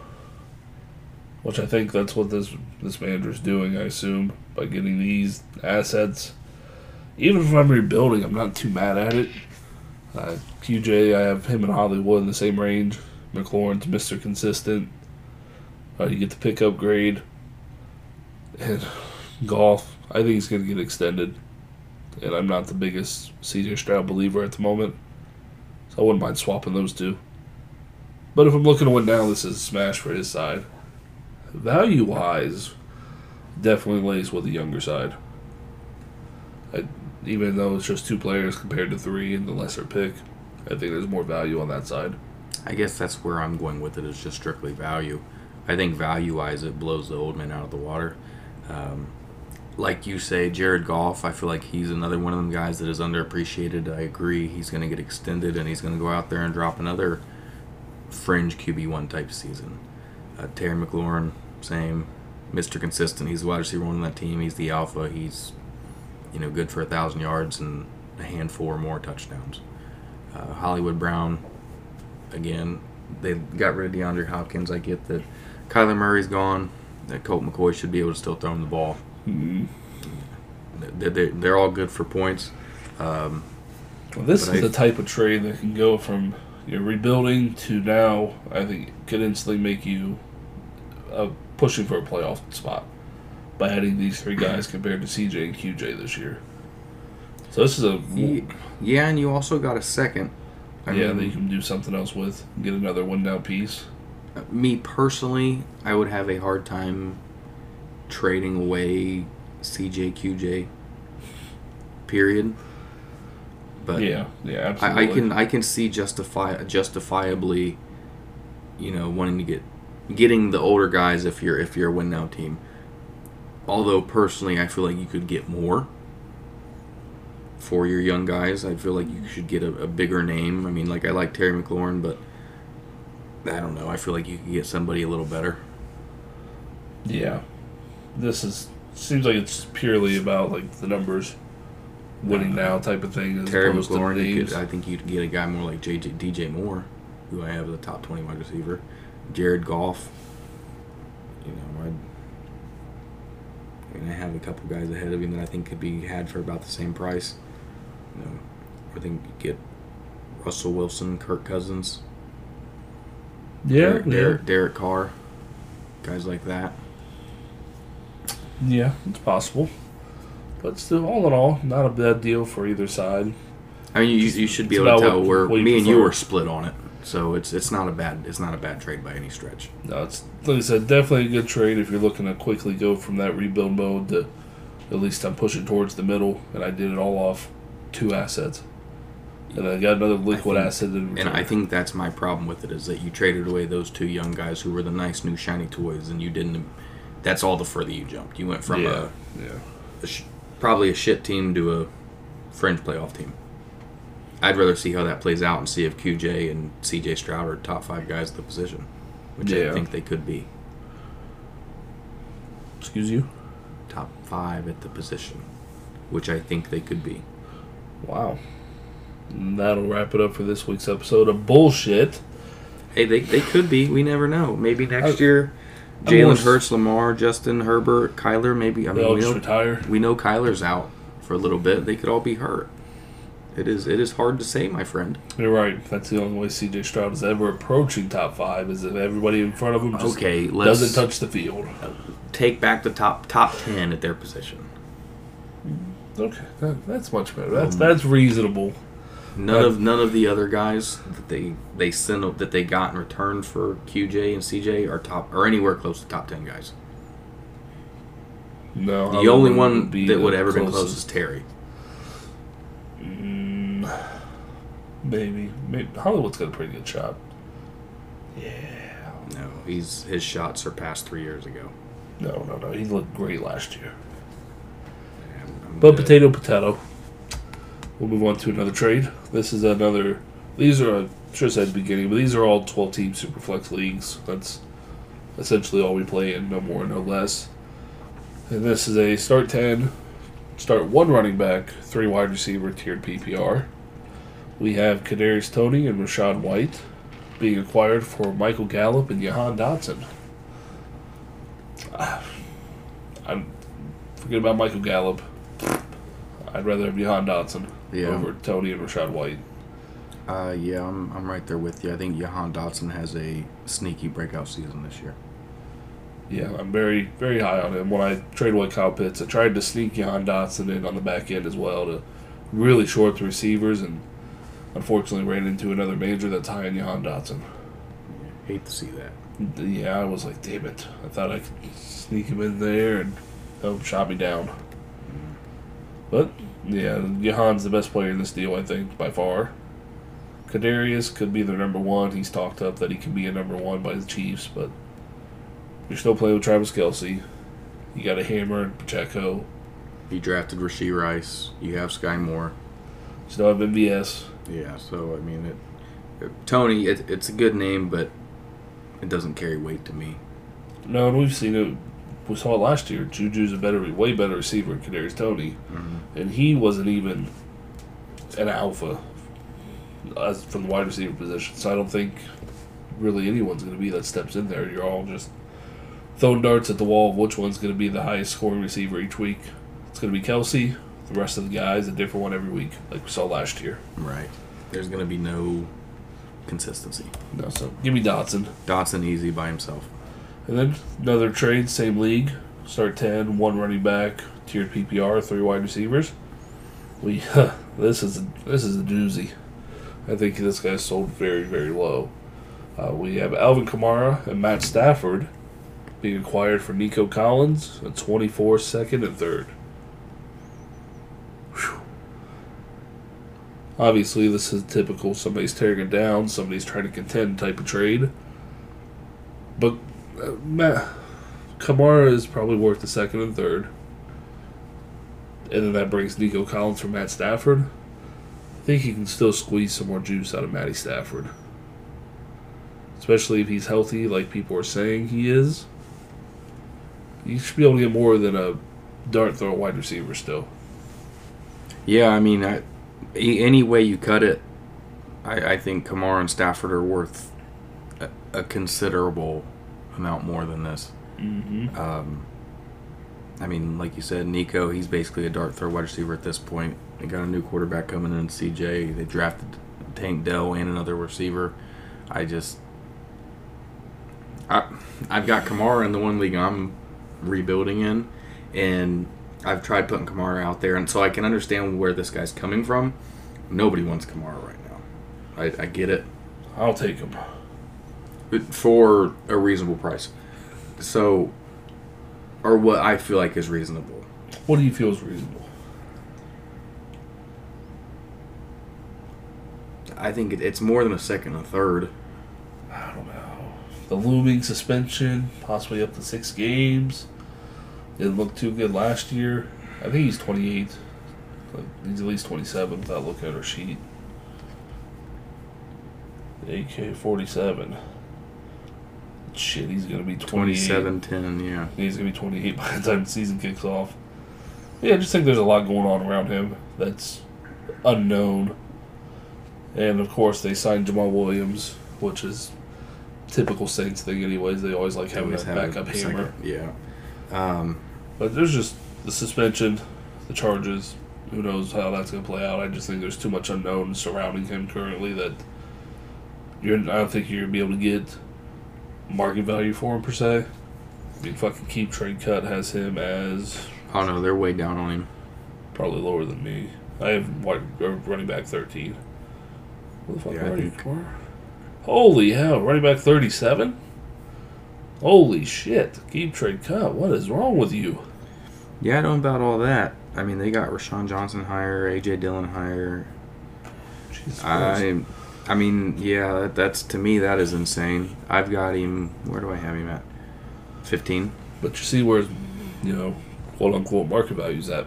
which I think that's what this this manager's doing, I assume, by getting these assets. Even if I'm rebuilding, I'm not too mad at it. Uh, QJ, I have him and Hollywood in the same range. McLaurin's Mr. Consistent. Uh, you get the pick upgrade. And Goff, I think he's going to get extended. And I'm not the biggest CJ Stroud believer at the moment. So I wouldn't mind swapping those two. But if I'm looking to win now, this is a smash for his side. Value wise, definitely lays with the younger side. I, even though it's just two players compared to three and the lesser pick, I think there's more value on that side. I guess that's where I'm going with it. Is just strictly value. I think value wise, it blows the old man out of the water. Um, like you say, Jared Goff, I feel like he's another one of them guys that is underappreciated. I agree. He's going to get extended and he's going to go out there and drop another fringe QB1 type season. Uh, Terry McLaurin, same. Mr. Consistent. He's the wide receiver one on that team. He's the alpha. He's, you know, good for a thousand yards and a handful or more touchdowns. Uh, Hollywood Brown, again, they got rid of DeAndre Hopkins. I get that Kyler Murray's gone. That Colt McCoy should be able to still throw him the ball. They're, they're, they're all good for points. Um, Well, this is I- the type of trade that can go from your rebuilding to now. I think could instantly make you uh, pushing for a playoff spot by adding these three [clears throat] guys compared to CJ and QJ this year. So this is a yeah, and you also got a second. I yeah mean, that you can do something else with, get another one down piece. me personally, I would have a hard time trading away CJQJ. Period. But yeah, yeah, absolutely. I, I can I can see justify justifiably, you know, wanting to get getting the older guys if you're if you're a win now team. Although personally, I feel like you could get more for your young guys. I feel like you should get a, a bigger name. I mean, like I like Terry McLaurin, but I don't know. I feel like you could get somebody a little better. Yeah, this is seems like it's purely about like the numbers, winning now type of thing as Terry opposed to McLaurin, you names. could, I think you'd get a guy more like JJ, DJ Moore, who I have as a top 20 wide receiver. Jared Goff. You know, I'd, I mean, I have a couple guys ahead of him that I think could be had for about the same price. You know, I think you get Russell Wilson, Kirk Cousins, yeah, Derek, yeah, Derek, Derek Carr, guys like that. yeah, it's possible. But still, all in all, not a bad deal for either side. I mean, you, you should be It's able to tell what- where what me and you are split on it. So it's it's not a bad it's not a bad trade by any stretch. No, it's like I said, definitely a good trade if you're looking to quickly go from that rebuild mode to at least I'm pushing towards the middle, and I did it all off two assets, and I got another liquid think- asset. And I think that's my problem with it is that you traded away those two young guys who were the nice new shiny toys, and you didn't. That's all the further you jumped. You went from yeah, yeah. a, a sh- probably a shit team to a fringe playoff team. I'd rather see how that plays out and see if QJ and CJ Stroud are top five guys at the position, which Yeah. I think they could be Excuse you. top five at the position, which I think they could be. Wow. And that'll wrap it up for this week's episode of bullshit. Hey, they, they could be. We never know. Maybe next I- year, Jalen Hurts, Lamar, Justin Herbert, Kyler. Maybe I mean we just know retire. we know Kyler's out for a little bit. They could all be hurt. It is it is hard to say, my friend. You're right. That's the only way CJ Stroud is ever approaching top five is if everybody in front of him just Okay, doesn't touch the field. take back the top top ten at their position. Okay, that, that's much better. That's that's reasonable. None of none of the other guys that they they sent up that they got in return for QJ and CJ are top or anywhere close to top ten guys. No, The only Hollywood one be that the would ever been close is Terry. Mm, maybe, maybe Hollywood's got a pretty good shot. Yeah. No, he's his shot surpassed three years ago. No, no, no. He looked great last year. But potato, potato. We'll move on to another trade. This is another. These are, I should have beginning, but these are all 12 team Superflex leagues. That's essentially all we play in, no more, no less. And this is a start 10, start one running back, three wide receiver tiered PPR. We have Kadarius Toney and Rachaad White being acquired for Michael Gallup and Jahan Dotson. [sighs] I'm forget about Michael Gallup. I'd rather have Jahan Dotson Yeah. over Toney and Rachaad White. Uh, yeah, I'm, I'm right there with you. I think Jahan Dotson has a sneaky breakout season this year. Yeah, I'm very, very high on him. When I traded away Kyle Pitts, I tried to sneak Jahan Dotson in on the back end as well to really short the receivers, and unfortunately ran into another major that's high on Jahan Dotson. Hate to see that. Yeah, I was like, damn it. I thought I could sneak him in there, and oh, shot me down. But, yeah, Jahan's the best player in this deal, I think, by far. Kadarius could be their number one. He's talked up that he can be a number one by the Chiefs, but you're still playing with Travis Kelce. You got a hammer and Pacheco. You drafted Rashee Rice. You have Sky Moore. Still have MVS. Yeah, so I mean, it, it- Toney, it, it's a good name, but it doesn't carry weight to me. No, and we've seen it. We saw it last year. Juju's a better, way better receiver than Kadarius Toney, mm-hmm. and he wasn't even an alpha as from the wide receiver position. So I don't think really anyone's going to be that steps in there. You're all just throwing darts at the wall of which one's going to be the highest scoring receiver each week. It's going to be Kelce. The rest of the guys a different one every week, like we saw last year. Right. There's going to be no consistency. No, so give me Dotson. Dotson easy by himself. And then another trade, same league. Start 10, one running back, tiered PPR, three wide receivers. We [laughs] this is a, this is a doozy. I think this guy's sold very very low. Uh, we have Alvin Kamara and Matt Stafford being acquired for Nico Collins, a 24 second and third. Whew. Obviously, this is typical. Somebody's tearing it down, somebody's trying to contend type of trade. Kamara is probably worth the second and third. And then that brings Nico Collins for Matt Stafford. I think he can still squeeze some more juice out of Matty Stafford. Especially if he's healthy, like people are saying he is. You should be able to get more than a dart throw wide receiver still. Yeah, I mean, I, any way you cut it, I, I think Kamara and Stafford are worth a, a considerable amount more than this. Mm-hmm. Um, I mean, like you said, Nico, he's basically a dart throw wide receiver at this point. They got a new quarterback coming in, CJ. They drafted Tank Dell and another receiver. I just, I, I've got Kamara in the one league I'm rebuilding in, and I've tried putting Kamara out there, and so I can understand where this guy's coming from. Nobody wants Kamara right now. I, I get it I'll take him. But for a reasonable price. So, or what I feel like is reasonable. What do you feel is reasonable? I think it, it's more than a second, a third. I don't know. The looming suspension, possibly up to six games. Didn't look too good last year. I think he's 28. But he's at least 27 without looking at her sheet. AK 47. Shit, he's going to be 28. 27 10, yeah. He's going to be 28 [laughs] by the time the season kicks off. Yeah, I just think there's a lot going on around him that's unknown. And of course, they signed Jamaal Williams, which is typical Saints thing, anyways. They always like having Always that a backup hammer. second- Yeah. Um, But there's just the suspension, the charges. who knows how that's going to play out. I just think there's too much unknown surrounding him currently that you're. I don't think you're going to be able to get market value for him per se. I mean, fucking KeepTradeCut has him as Oh no, they're way down on him. probably lower than me. I have what, uh, running back thirteen. What the fuck Yeah, I are you think- for? Holy hell, running back thirty-seven. Holy shit! KeepTradeCut. What is wrong with you? Yeah, I don't know about all that. I mean, they got Roschon Johnson higher, AJ Dillon higher. Jesus Christ. I, I mean, yeah, that, that's to me that is insane. I've got him. Where do I have him at? Fifteen. But you see where, you know, quote unquote market value's at.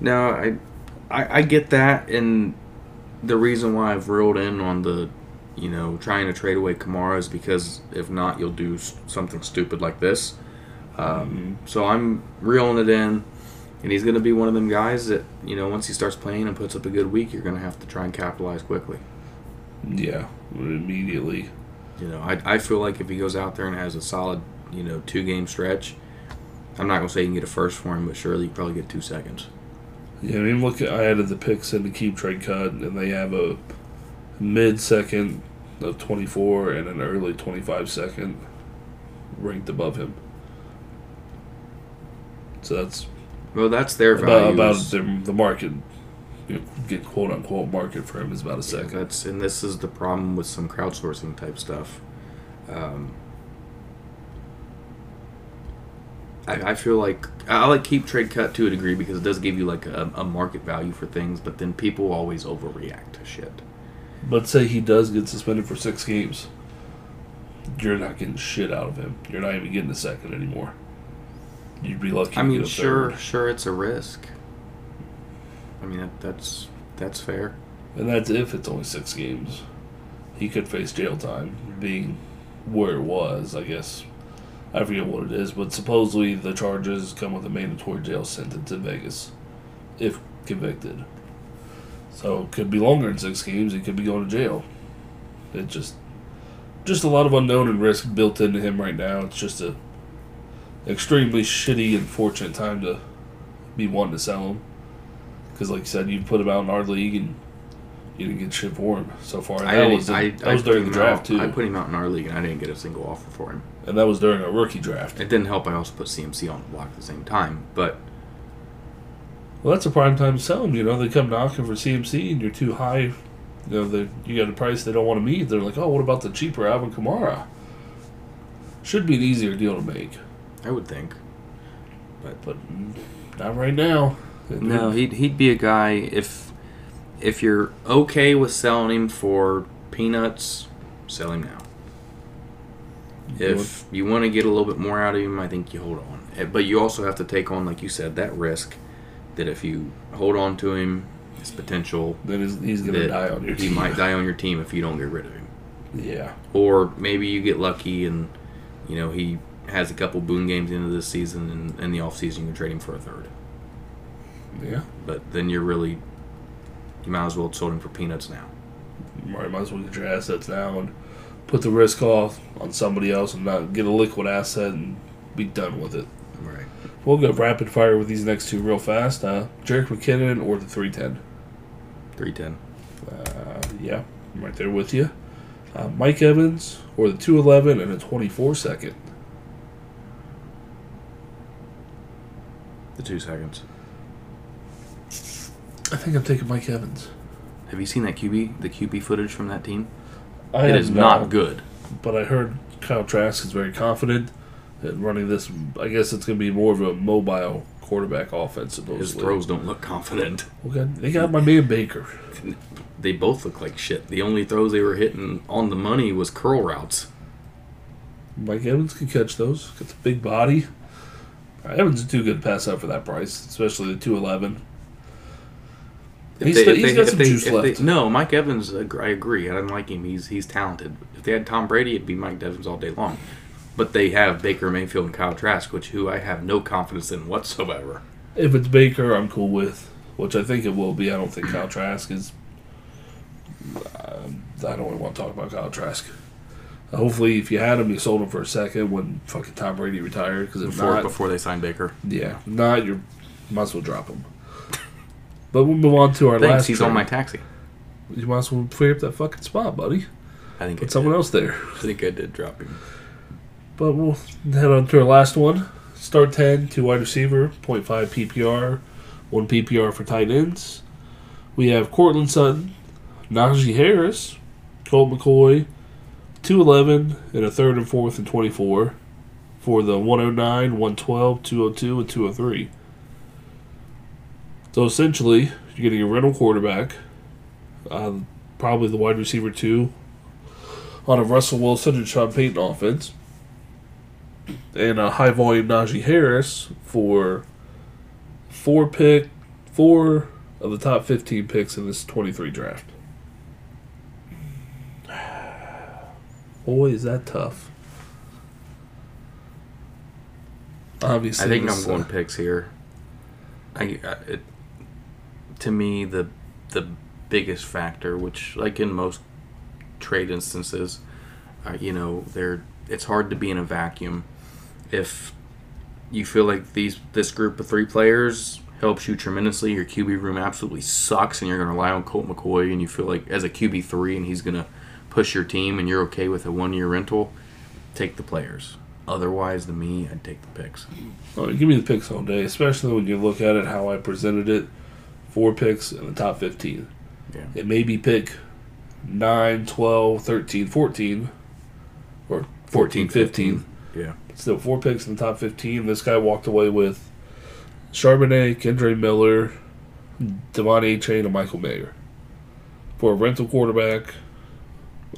No, I, I, I get that, and the reason why I've reeled in on the, you know, trying to trade away Kamara is because if not, you'll do something stupid like this. Um, so I'm reeling it in, and he's going to be one of them guys that you know once he starts playing and puts up a good week, you're going to have to try and capitalize quickly. Yeah, immediately. You know, I, I feel like if he goes out there and has a solid, you know, two game stretch, I'm not gonna say you can get a first for him, but surely you probably get two seconds. Yeah, I mean, look, at, I added the picks in the KeepTradeCut, and they have a mid second of 24 and an early 25 second ranked above him. So that's Well, that's their about, value. about the, the market, you know, get quote unquote market for him is about a Yeah, second. that's and this is the problem with some crowdsourcing type stuff. Um, I, I feel like I like KeepTradeCut to a degree because it does give you like a, a market value for things, but then people always overreact to shit. But say he does get suspended for six games, you're not getting shit out of him. You're not even getting a second anymore. You'd be lucky. I to mean, sure, third. sure, it's a risk. I mean, that, that's that's fair. and that's if it's only six games. He could face jail time, being where it was. I guess I forget what it is, but supposedly the charges come with a mandatory jail sentence in Vegas, if convicted. So it could be longer than six games. He could be going to jail. It just, just a lot of unknown and risk built into him right now. It's just a extremely shitty and fortunate time to be wanting to sell him. Because, like you said, you put him out in our league and you didn't get shit for him so far. And I, that was, I, that I was during the draft out, too, I put him out in our league, and I didn't get a single offer for him. and that was during a rookie draft. It didn't help. I also put CMC on the block at the same time, but Well, that's a prime time to sell them. You know, they come knocking for CMC, and you're too high. You know, they you got a price they don't want to meet. They're like, oh, what about the cheaper Alvin Kamara? Should be an easier deal to make, I would think. but mm, not right now. No, he'd he'd be a guy if if you're okay with selling him for peanuts, sell him now. If you want to get a little bit more out of him, I think you hold on. Eh, But you also have to take on, like you said, that risk that if you hold on to him, his potential then he's, he's gonna that die on your he team. might die on your team if you don't get rid of him. Yeah, Or maybe you get lucky and you know he has a couple boon games into this season, and in the off season you can trade him for a third. yeah. But then you're really you might as well sold him for peanuts now. Right, might as well get your assets now and put the risk off on somebody else and not get a liquid asset and be done with it. Right. We'll go rapid fire with these next two real fast. Uh, Jerick McKinnon or the 310. Three ten. Uh, yeah, I'm right there with you. Uh, Mike Evans or the 211 and a 24 second. The two seconds. I think I'm taking Mike Evans. Have you seen that QB the QB footage from that team? I It have is not good. But I heard Kyle Trask is very confident at running this. I guess it's going to be more of a mobile quarterback offense, supposedly. His throws don't look confident. Okay, they got my man Baker. [laughs] They both look like shit. The only throws they were hitting on the money was curl routes. Mike Evans can catch those. Got the big body. Evans is too good to pass up for that price, especially the 211. If He's they- got- he's they- got some they- juice if they- left. no, Mike Evans. I agree. I don't like him. He's he's talented. If they had Tom Brady, it'd be Mike Evans all day long. But they have Baker Mayfield and Kyle Trask, which who I have no confidence in whatsoever. If it's Baker, I'm cool with, which I think it will be. I don't think Kyle Trask is. Um, I don't really want to talk about Kyle Trask. Hopefully, if you had him, you sold him for a second when fucking Tom Brady retired. Because Before not, before they signed Baker. yeah, if not you're might as well drop him. [laughs] But we'll move on to our Thanks, last. he's on my taxi. You might as well free up that fucking spot, buddy. I think Put someone did. else there. I think I did drop him. But we'll head on to our last one. Start 10, two wide receiver, 0.5 PPR, 1 PPR for tight ends. We have Courtland Sutton, Najee Harris, Colt McCoy, 211, and a third and fourth and 24 for the 109, 112, 202, and 203. So essentially, you're getting a rental quarterback, uh, probably the wide receiver two, on a Russell Wilson and Sean Payton offense and a high volume Najee Harris for four pick four of the top fifteen picks in this twenty three draft. Boy, is that tough. Obviously, I think I'm this, uh, going picks here. I, I it, to me the the biggest factor, which like in most trade instances, uh, you know, there it's hard to be in a vacuum. If you feel like these this group of three players helps you tremendously, your QB room absolutely sucks, and you're going to rely on Colt McCoy, and you feel like as a QB three, and he's going to push your team, and you're okay with a one year rental, take the players. Otherwise, to me, I'd take the picks. Oh, give me the picks all day, especially when you look at it how I presented it. Four picks in the top 15. Yeah. It may be pick 9, 12, 13, 14, or 14, 15. Yeah. Still, four picks in the top 15. This guy walked away with Charbonnet, Kendre Miller, De'Von Achane, and Michael Mayer. For a rental quarterback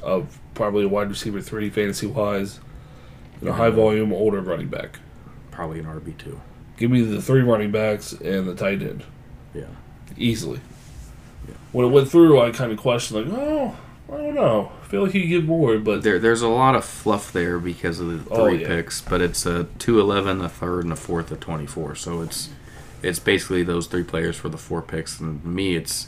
of probably a wide receiver three, fantasy wise, and a high volume older running back. Probably an RB two. Give me the three running backs and the tight end. Yeah. Easily. When it went through, I kind of questioned, like, oh, I don't know. I feel like he could get more, but There, there's a lot of fluff there because of the oh, three Oh, yeah. picks, but it's a two eleven, a third, and a fourth of twenty four. So it's it's basically those three players for the four picks. And me, it's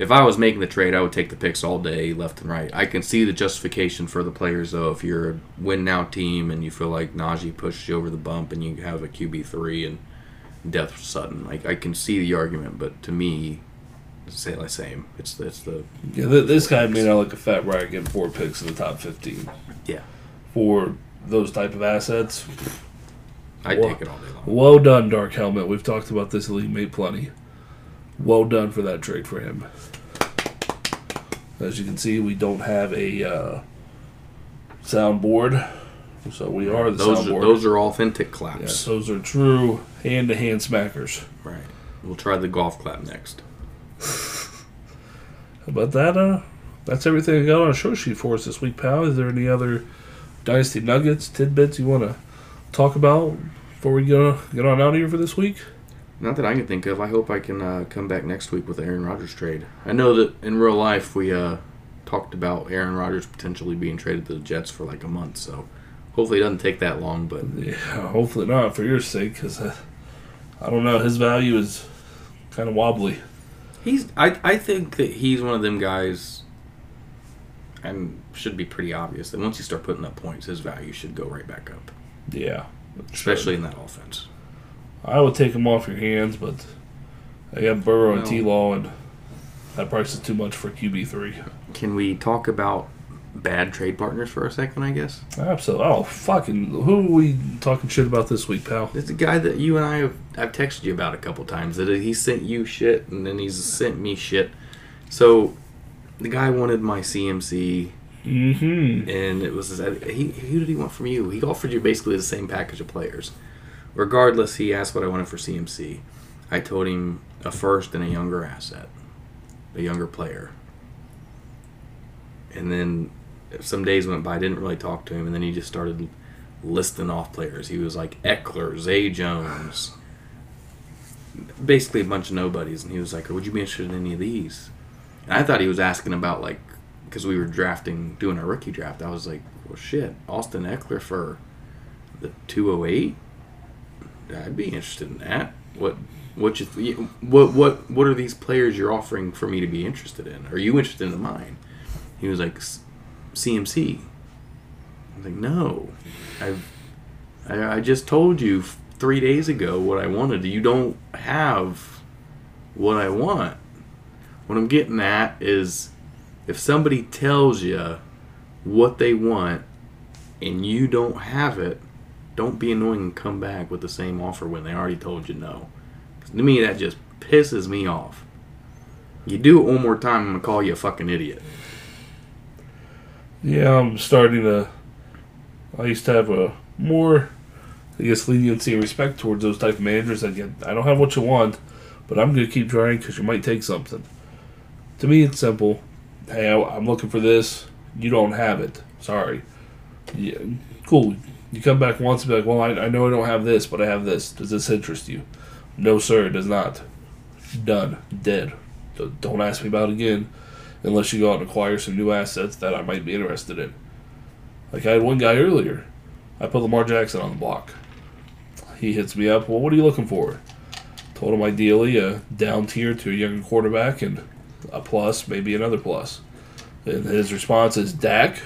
if I was making the trade, I would take the picks all day, left and right. I can see the justification for the players though. If you're a win now team and you feel like Najee pushes you over the bump and you have a QB three and Death Sutton, like I can see the argument, but to me, it's the same. It's it's the yeah, this guy made out like a fat rat getting four picks in the top 15. yeah. For those type of assets, I Well- take it all day long. well done, Dark Helmet. We've talked about this League Mate plenty. Well done for that trade for him. As you can see, we don't have a uh, soundboard, so we are the Those soundboard. are, those are authentic Yes, claps. those are true hand-to-hand smackers. Right. We'll try the golf clap next. [laughs] But that, uh, that's everything I got on a show sheet for us this week, pal. Is there any other Dynasty Nuggets, tidbits you want to talk about before we go get on out of here for this week? Not that I can think of. I hope I can uh, come back next week with the Aaron Rodgers trade. I know that in real life we uh, talked about Aaron Rodgers potentially being traded to the Jets for like a month, so hopefully it doesn't take that long. But Yeah, hopefully not for your sake, because uh, I don't know. His value is kind of wobbly. he's I, I think that he's one of them guys and should be pretty obvious that once you start putting up points, his value should go right back up. Yeah, Especially in that offense. I would take him off your hands, but I got Burrow and No. T. Law, and that price is too much for QB three. Can we talk about bad trade partners for a second, I guess? Absolutely. Oh, fucking! Who are we talking shit about this week, pal? It's a guy that you and I have I've texted you about a couple times. That he sent you shit and then he's sent me shit. So the guy wanted my CMC Mm-hmm. and it was he who did he want from you? He offered you basically the same package of players. Regardless, he asked what I wanted for CMC. I told him a first and a younger asset, a younger player. And then some days went by, I didn't really talk to him, and then he just started listing off players. He was like Ekeler, Zay Jones, basically a bunch of nobodies, and he was like, "Would you be interested in any of these?" And I thought he was asking about like because we were drafting, doing our rookie draft. I was like, "Well, shit, Austin Ekeler for the 208? I'd be interested in that. What?" What you what what what are these players you're offering for me to be interested in? Are you interested in mine? He was like, CMC. I was like, no, I've, I, I just told you three days ago what I wanted. You don't have what I want. What I'm getting at is if somebody tells you what they want and you don't have it, don't be annoying and come back with the same offer when they already told you no. to me, that just pisses me off. You do it one more time, I'm gonna call you a fucking idiot. Yeah, I'm starting to. I used to have a more, I guess, leniency and respect towards those type of managers. Again, I don't have what you want, but I'm to keep trying because you might take something. To me, it's simple. Hey, I- I'm looking for this. You don't have it. Sorry. Yeah, cool. You come back once and be like, well, I, I know I don't have this, but I have this. Does this interest you? No, sir, it does not. Done. Dead. Don't ask me about it again unless you go out and acquire some new assets that I might be interested in. Like I had one guy earlier. I put Lamar Jackson on the block. He hits me up. Well, what are you looking for? Told him ideally a down tier to a younger quarterback and a plus, maybe another plus. And his response is Dak.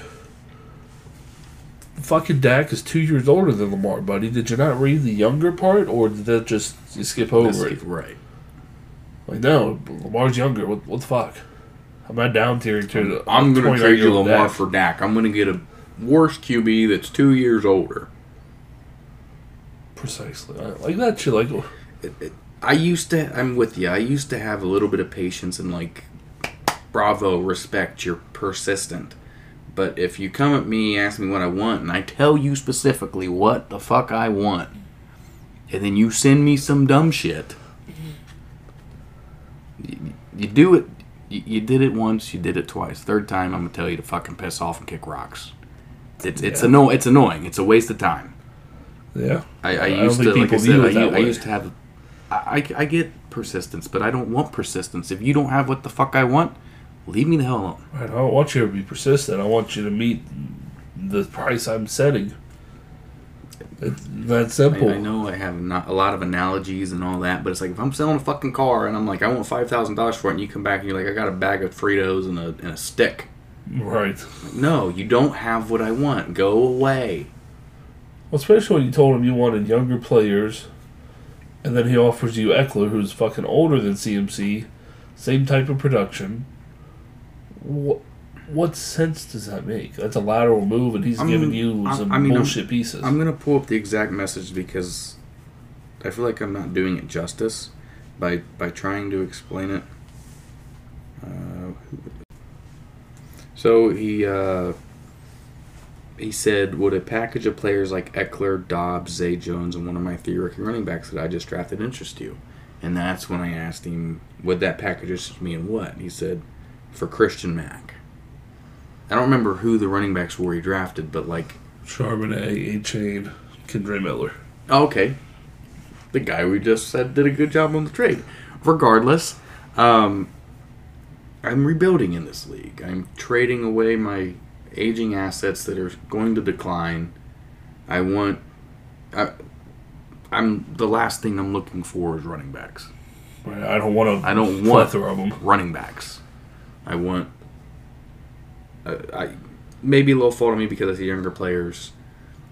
Fucking Dak is two years older than Lamar, buddy. Did you not read the younger part, or did that just you skip over it? Right. Like no, Lamar's younger. What, what the fuck? I'm not down tiering to the. I'm going to trade you 29-year-old Lamar Dak. for Dak. I'm going to get a worse QB that's two years older. Precisely. I like that shit. Like, oh. I used to. I'm with you. I used to have a little bit of patience and like, bravo, respect. You're persistent. But if you come at me, ask me what I want, and I tell you specifically what the fuck I want, and then you send me some dumb shit, you, you do it. You, you did it once. You did it twice. Third time, I'm gonna tell you to fucking piss off and kick rocks. It's it's Yeah. anno- It's annoying. It's a waste of time. yeah. I, I I used to, like I said, I, it that u- I used to have. I, I, I get persistence, but I don't want persistence. If you don't have what the fuck I want, leave me the hell alone. I don't want you to be persistent. I want you to meet the price I'm setting. It's that I, simple. I know I have not a lot of analogies and all that, but it's like if I'm selling a fucking car and I'm like I want five thousand dollars for it, and you come back and you're like I got a bag of Fritos and a and a stick. Right. No, you don't have what I want. Go away. Well, especially when you told him you wanted younger players, and then he offers you Ekeler, who's fucking older than CMC, same type of production. What, what sense does that make? That's a lateral move, and he's I'm- giving you I- some I mean, I'm- bullshit pieces. I'm gonna pull up the exact message because I feel like I'm not doing it justice by by trying to explain it. Uh, so he uh, he said, "Would a package of players like Ekeler, Doubs, Zay Jones, and one of my three rookie running backs that I just drafted interest you?" And that's when I asked him, "Would that package interest me in what?" He said, "For Christian Mack." I don't remember who the running backs were he drafted, but like Charbonnet, A Chain, Kendre Miller. Oh, okay. The guy we just said did a good job on the trade. Regardless, um, I'm rebuilding in this league. I'm trading away my aging assets that are going to decline. I want. I, I'm the last thing I'm looking for is running backs. Right, I don't want to. I don't want of them. running backs. I want. Uh, I maybe a little fault on me because I see younger players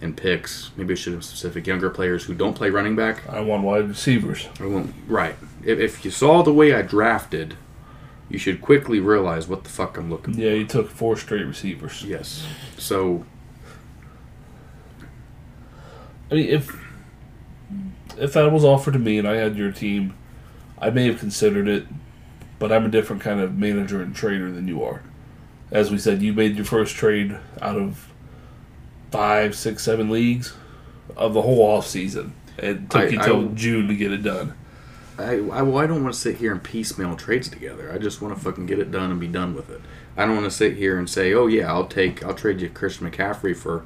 and picks. Maybe I should have specific younger players who don't play running back. I want wide receivers. I won't. Right. If, if you saw the way I drafted, you should quickly realize what the fuck I'm looking for. Yeah, you took four straight receivers. Yes. So I mean, if if that was offered to me and I had your team, I may have considered it, but I'm a different kind of manager and trader than you are. As we said, you made your first trade out of five, six, seven leagues of the whole off season. It took I- you I- till June to get it done. I, I, well, I don't want to sit here and piecemeal trades together. I just want to fucking get it done and be done with it. I don't want to sit here and say, oh yeah, I'll take, I'll trade you Christian McCaffrey for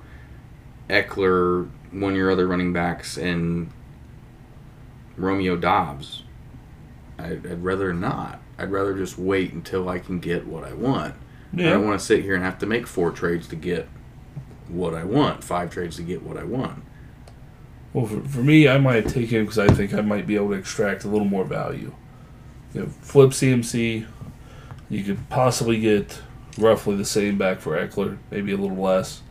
Ekeler, one of your other running backs, and Romeo Doubs. I'd, I'd rather not. I'd rather just wait until I can get what I want. I don't want to sit here and have to make four trades to get what I want, five trades to get what I want. Well, for, for me, I might take him because I think I might be able to extract a little more value. You know, flip CMC, you could possibly get roughly the same back for Ekeler, maybe a little less.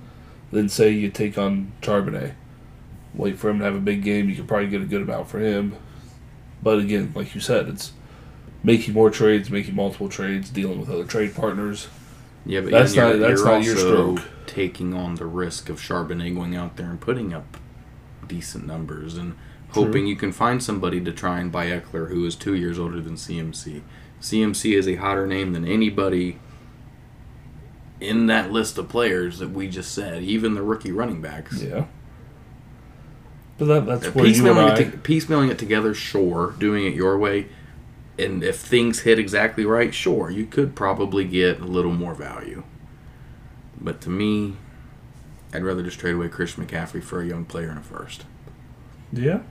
Then say you take on Charbonnet. wait for him to have a big game. You could probably get a good amount for him. But again, like you said, it's making more trades, making multiple trades, dealing with other trade partners. Yeah, but That's you're, not- that's not your stroke. taking on the risk of Charbonnet going out there and putting up decent numbers and hoping you can find somebody to try and buy Ekeler who is two years older than CMC. CMC is a hotter name than anybody in that list of players that we just said, even the rookie running backs. Yeah. But that, that's where you and piecemealing, I. it to, piecemealing it together, sure. Doing it your way, and if things hit exactly right, sure, you could probably get a little more value. But to me, I'd rather just trade away Christian McCaffrey for a young player in a first. Yeah.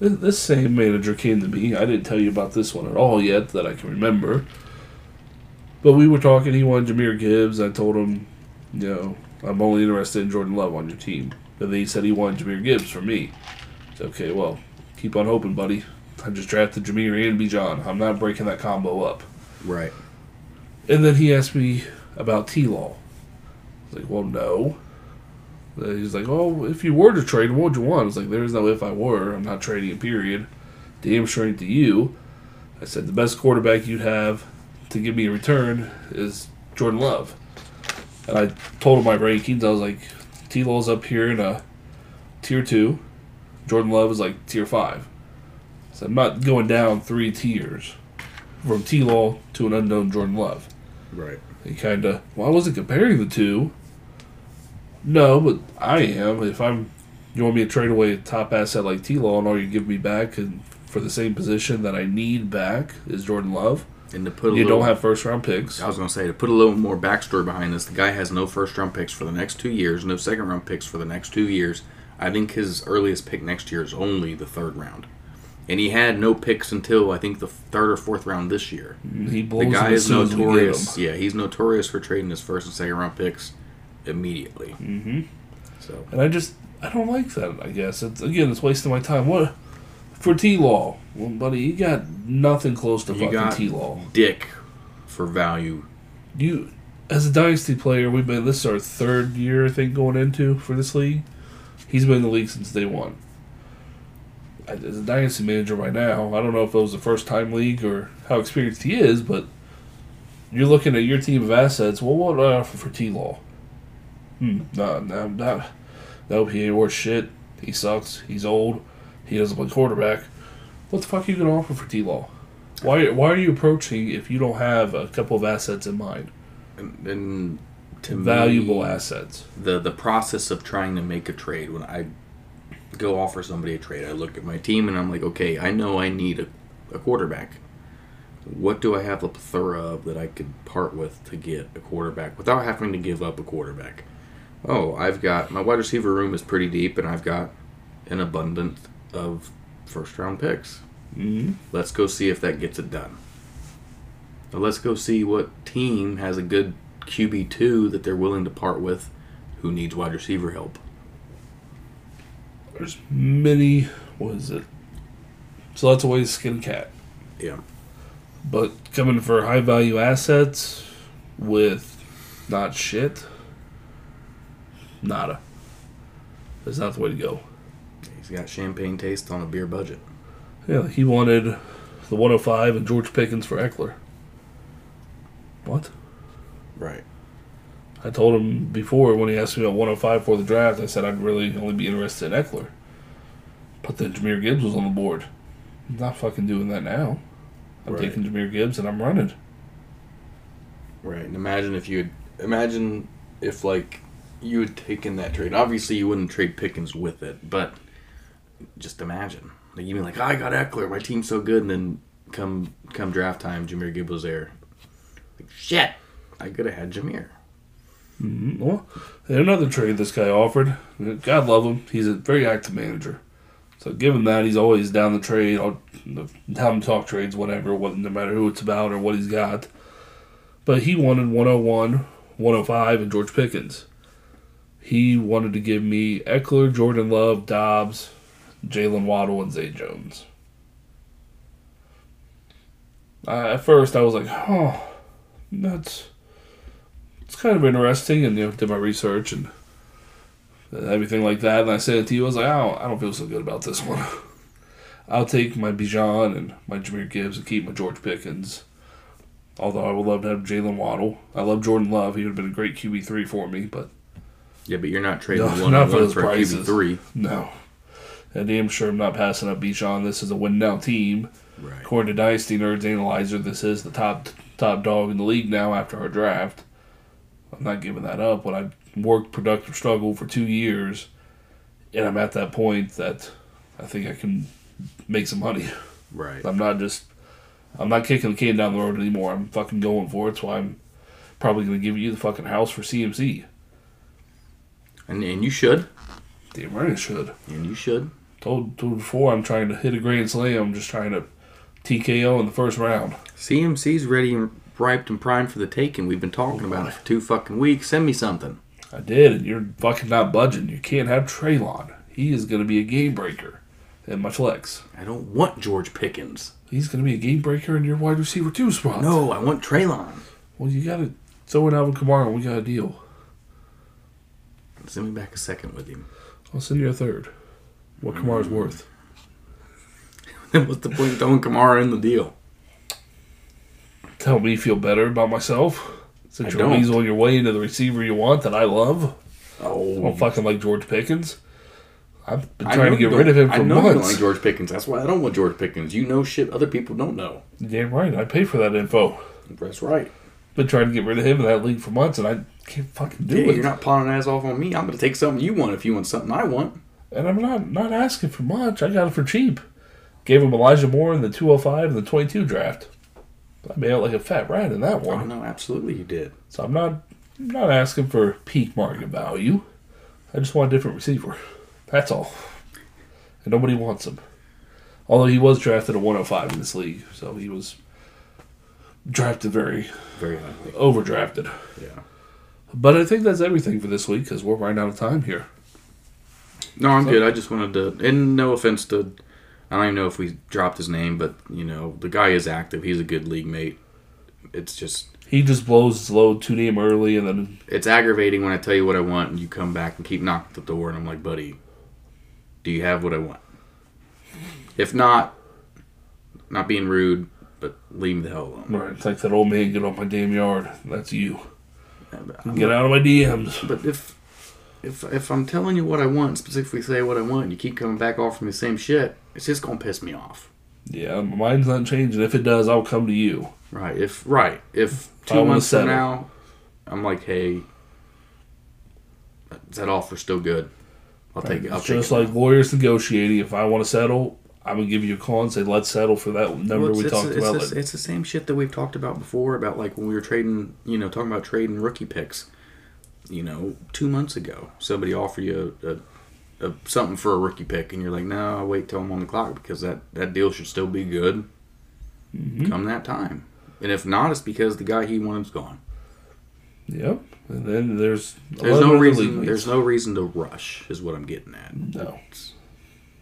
This, same manager came to me. I didn't tell you about this one at all yet that I can remember. But we were talking. He wanted Jahmyr Gibbs. I told him, you know, I'm only interested in Jordan Love on your team. But then he said he wanted Jahmyr Gibbs for me. Okay, well, keep on hoping, buddy. I just drafted Jahmyr and Bijan. I'm not breaking that combo up. Right. And then he asked me about T Law. I was like, well, no. He's like, oh, if you were to trade, what would you want? I was like, there's no if I were. I'm not trading period. Damn straight to you. I said, the best quarterback you'd have to give me a return is Jordan Love. And I told him my rankings. I was like, T Law's up here in a tier two. Jordan Love is like tier five. So I'm not going down three tiers from T Law to an unknown Jordan Love. Right. He kind of. Well, I wasn't comparing the two. No, but I am. If I'm, you want me to trade away a top asset like T Law and all you give me back and for the same position that I need back is Jordan Love. And to put a You little, don't have first round picks. I was going to say to put a little more backstory behind this. The guy has no first round picks for the next two years, no second round picks for the next two years. I think his earliest pick next year is only the third round, and he had no picks until I think the third or fourth round this year. He The guy is soon as we get notorious. Yeah, he's notorious for trading his first and second round picks immediately. Mm-hmm. So And I just I don't like that. I guess it's again it's wasting my time. What for T Law? Well, buddy, you got nothing close to you fucking T Law. Dick for value. you as a dynasty player, we've been this is our third year I think going into for this league. He's been in the league since day one. As a dynasty manager right now, I don't know if it was the first time league or how experienced he is, but you're looking at your team of assets. Well, what do I offer for T Law? Hmm, no, no, no, nope. He ain't worth shit. He sucks. He's old. He doesn't play quarterback. What the fuck are you gonna offer for T Law? Why, why are you approaching if you don't have a couple of assets in mind? And, and to valuable me, assets. the the process of trying to make a trade when I go offer somebody a trade, I look at my team and I'm like, okay, I know I need a, a quarterback. What do I have a plethora of that I could part with to get a quarterback without having to give up a quarterback? Oh, I've got my wide receiver room is pretty deep, and I've got an abundance of first round picks. Mm-hmm. Let's go see if that gets it done. Now let's go see what team has a good QB two that they're willing to part with, who needs wide receiver help. There's many. What is it? So lots of ways to skin cat. Yeah, But coming for high value assets with not shit, nada. That's not the way to go. he's got champagne taste on a beer budget. Yeah, he wanted the 105 and George Pickens for Ekeler. What? Right. I told him before when he asked me about 105 for the draft, I said I'd really only be interested in Ekeler. But then Jahmyr Gibbs was on the board. I'm not fucking doing that now. I'm Right. taking Jahmyr Gibbs and I'm running. Right. And imagine if you had imagine if like you had taken that trade. Obviously, you wouldn't trade Pickens with it, but just imagine. Like you mean like I got Ekeler, my team's so good, and then come come draft time, Jahmyr Gibbs was there. Like shit, I could have had Jameer. Mm-hmm. Well, and another trade this guy offered. God love him. He's a very active manager. So given that, he's always down the trade. I'll have him talk trades, whatever, what, no matter who it's about or what he's got. But he wanted 101, 105, and George Pickens. He wanted to give me Ekeler, Jordan Love, Dobbs, Jaylen Waddle, and Zay Jones. At first, I was like, oh, that's it's kind of interesting and you know did my research and everything like that. And I said it to you. I was like, I don't, I don't feel so good about this one. [laughs] I'll take my Bijan and my Jahmyr Gibbs and keep my George Pickens. Although I would love to have Jaylen Waddle. I love Jordan Love. He would have been a great QB three for me, but Yeah, but you're not trading No, one not for one those for. QB three. no. And damn sure I'm not passing up Bijan. This is a win now team. Right. According to Dynasty Nerds Analyzer, this is the top top dog in the league now after our draft. I'm not giving that up. When I worked productive struggle for two years, and I'm at that point that I think I can make some money. Right. I'm not just I'm not kicking the can down the road anymore. I'm fucking going for it. Why I'm probably gonna give you the fucking house for CMC. And and you should. Damn right I should. And you should. Told told before I'm trying to hit a grand slam. I'm just trying to TKO in the first round. CMC's ready ripe and primed for the taking. We've been talking about it for two fucking weeks. Send me something. I did, and you're fucking not budging. You can't have Treylon. He is going to be a game breaker in my flex. I don't want George Pickens. He's going to be a game breaker in your wide receiver two spot. No, I want Treylon. Well, you got to throw in Alvin Kamara. and We got a deal. Send me back a second with him. I'll send you a third. What Kamara's hmm. worth? Then [laughs] what's the point of throwing Kamara in the deal? Tell me feel better about myself. Since I you're don't. weaseling your way into the receiver you want that I love. Oh, I don't fucking like George Pickens. I've been trying to get rid of him for I know you don't like George Pickens. That's why I don't want George Pickens. You know shit other people don't know. Damn right. I pay for that info. That's right. Been trying to get rid of him in that league for months, and I can't fucking do Yeah, it. you're not pawning ass off on me. I'm gonna take something you want if you want something I want. And I'm not not asking for much. I got it for cheap. Gave him Elijah Moore in the 205 and the 22 draft. I made out like a fat rat in that Oh one. no, absolutely you did. So I'm not I'm not asking for peak market value. I just want a different receiver. That's all. And nobody wants him. Although he was drafted a 105 in this league, so he was drafted very Very highly. overdrafted. Yeah. But I think that's everything for this week because we're running out of time here. No, I'm good. I just wanted to, and no offense to, I don't even know if we dropped his name, but you know the guy is active. He's a good league mate. It's just He just blows his load too damn early, and then it's aggravating when I tell you what I want and you come back and keep knocking at the door, and I'm like, buddy, do you have what I want? If not, not being rude, but leave me the hell alone. right, it's like that old man get off my damn yard. That's you. Get out of my DMs. But if if if I'm telling you what I want, specifically say what I want, and you keep coming back offering me the same shit, it's just gonna piss me off. Yeah, my mind's not changing. If it does, I'll come to you. Right. If right. If I two wanna months from now, I'm like, hey, is that offer still good? I'll take it. I'll It's take just it. like lawyers negotiating. If I want to settle, I'm gonna give you a call and say, "Let's settle for that number Well, we talked it's, about." it's, it's the same shit that we've talked about before about like when we were trading, you know, talking about trading rookie picks. You know, two months ago, somebody offered you a, a, a something for a rookie pick, and you're like, no, I'll wait till I'm on the clock because that that deal should still be good. Mm-hmm. Come that time, and if not, it's because the guy he wanted's gone. Yep. And then there's There's no reason. There's no reason to rush. Is what I'm getting at. no.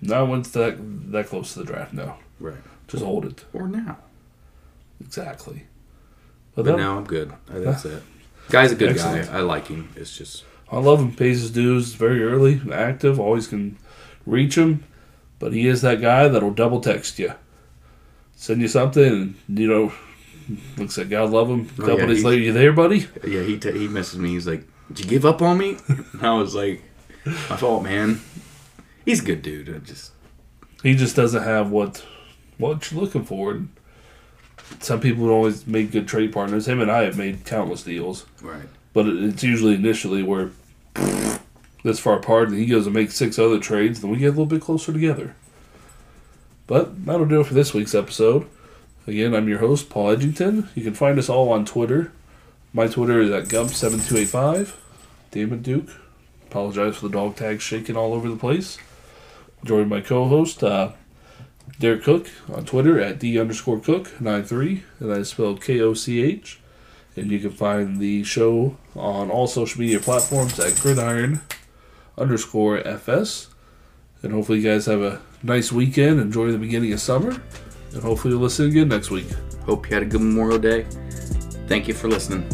Not it's that that close to the draft. No, Right. just hold it. Or now. Exactly. But that- now I'm good. That's [laughs] it. Guy's a good Excellent. guy. I like him. It's just I love him. Pays his dues very early, active, always can reach him. But he is that guy that'll double text you, send you something, and you know, looks like God love him. Oh, couple yeah, days later, you there, buddy? yeah. He t- he messaged me. He's like, "Did you give up on me?" [laughs] And I was like, "My fault, man." He's a good dude. I just He just doesn't have what what you're looking for. And some people would always make good trade partners. Him and I have made countless deals, right. but it's usually initially where [sniffs] this far apart, and he goes and makes six other trades, then we get a little bit closer together. But that'll do it for this week's episode. Again, I'm your host, Paul Edgington. You can find us all on Twitter. My Twitter is at Gump7285. Damon Duke. Apologize for the dog tags shaking all over the place. Joined my co-host, uh, Derrik Koch, on Twitter at D underscore Koch 93, and I spelled K-O-C-H. And you can find the show on all social media platforms at Gridiron underscore FS. And hopefully you guys have a nice weekend. Enjoy the beginning of summer. And hopefully you'll listen again next week. Hope you had a good Memorial Day. Thank you for listening.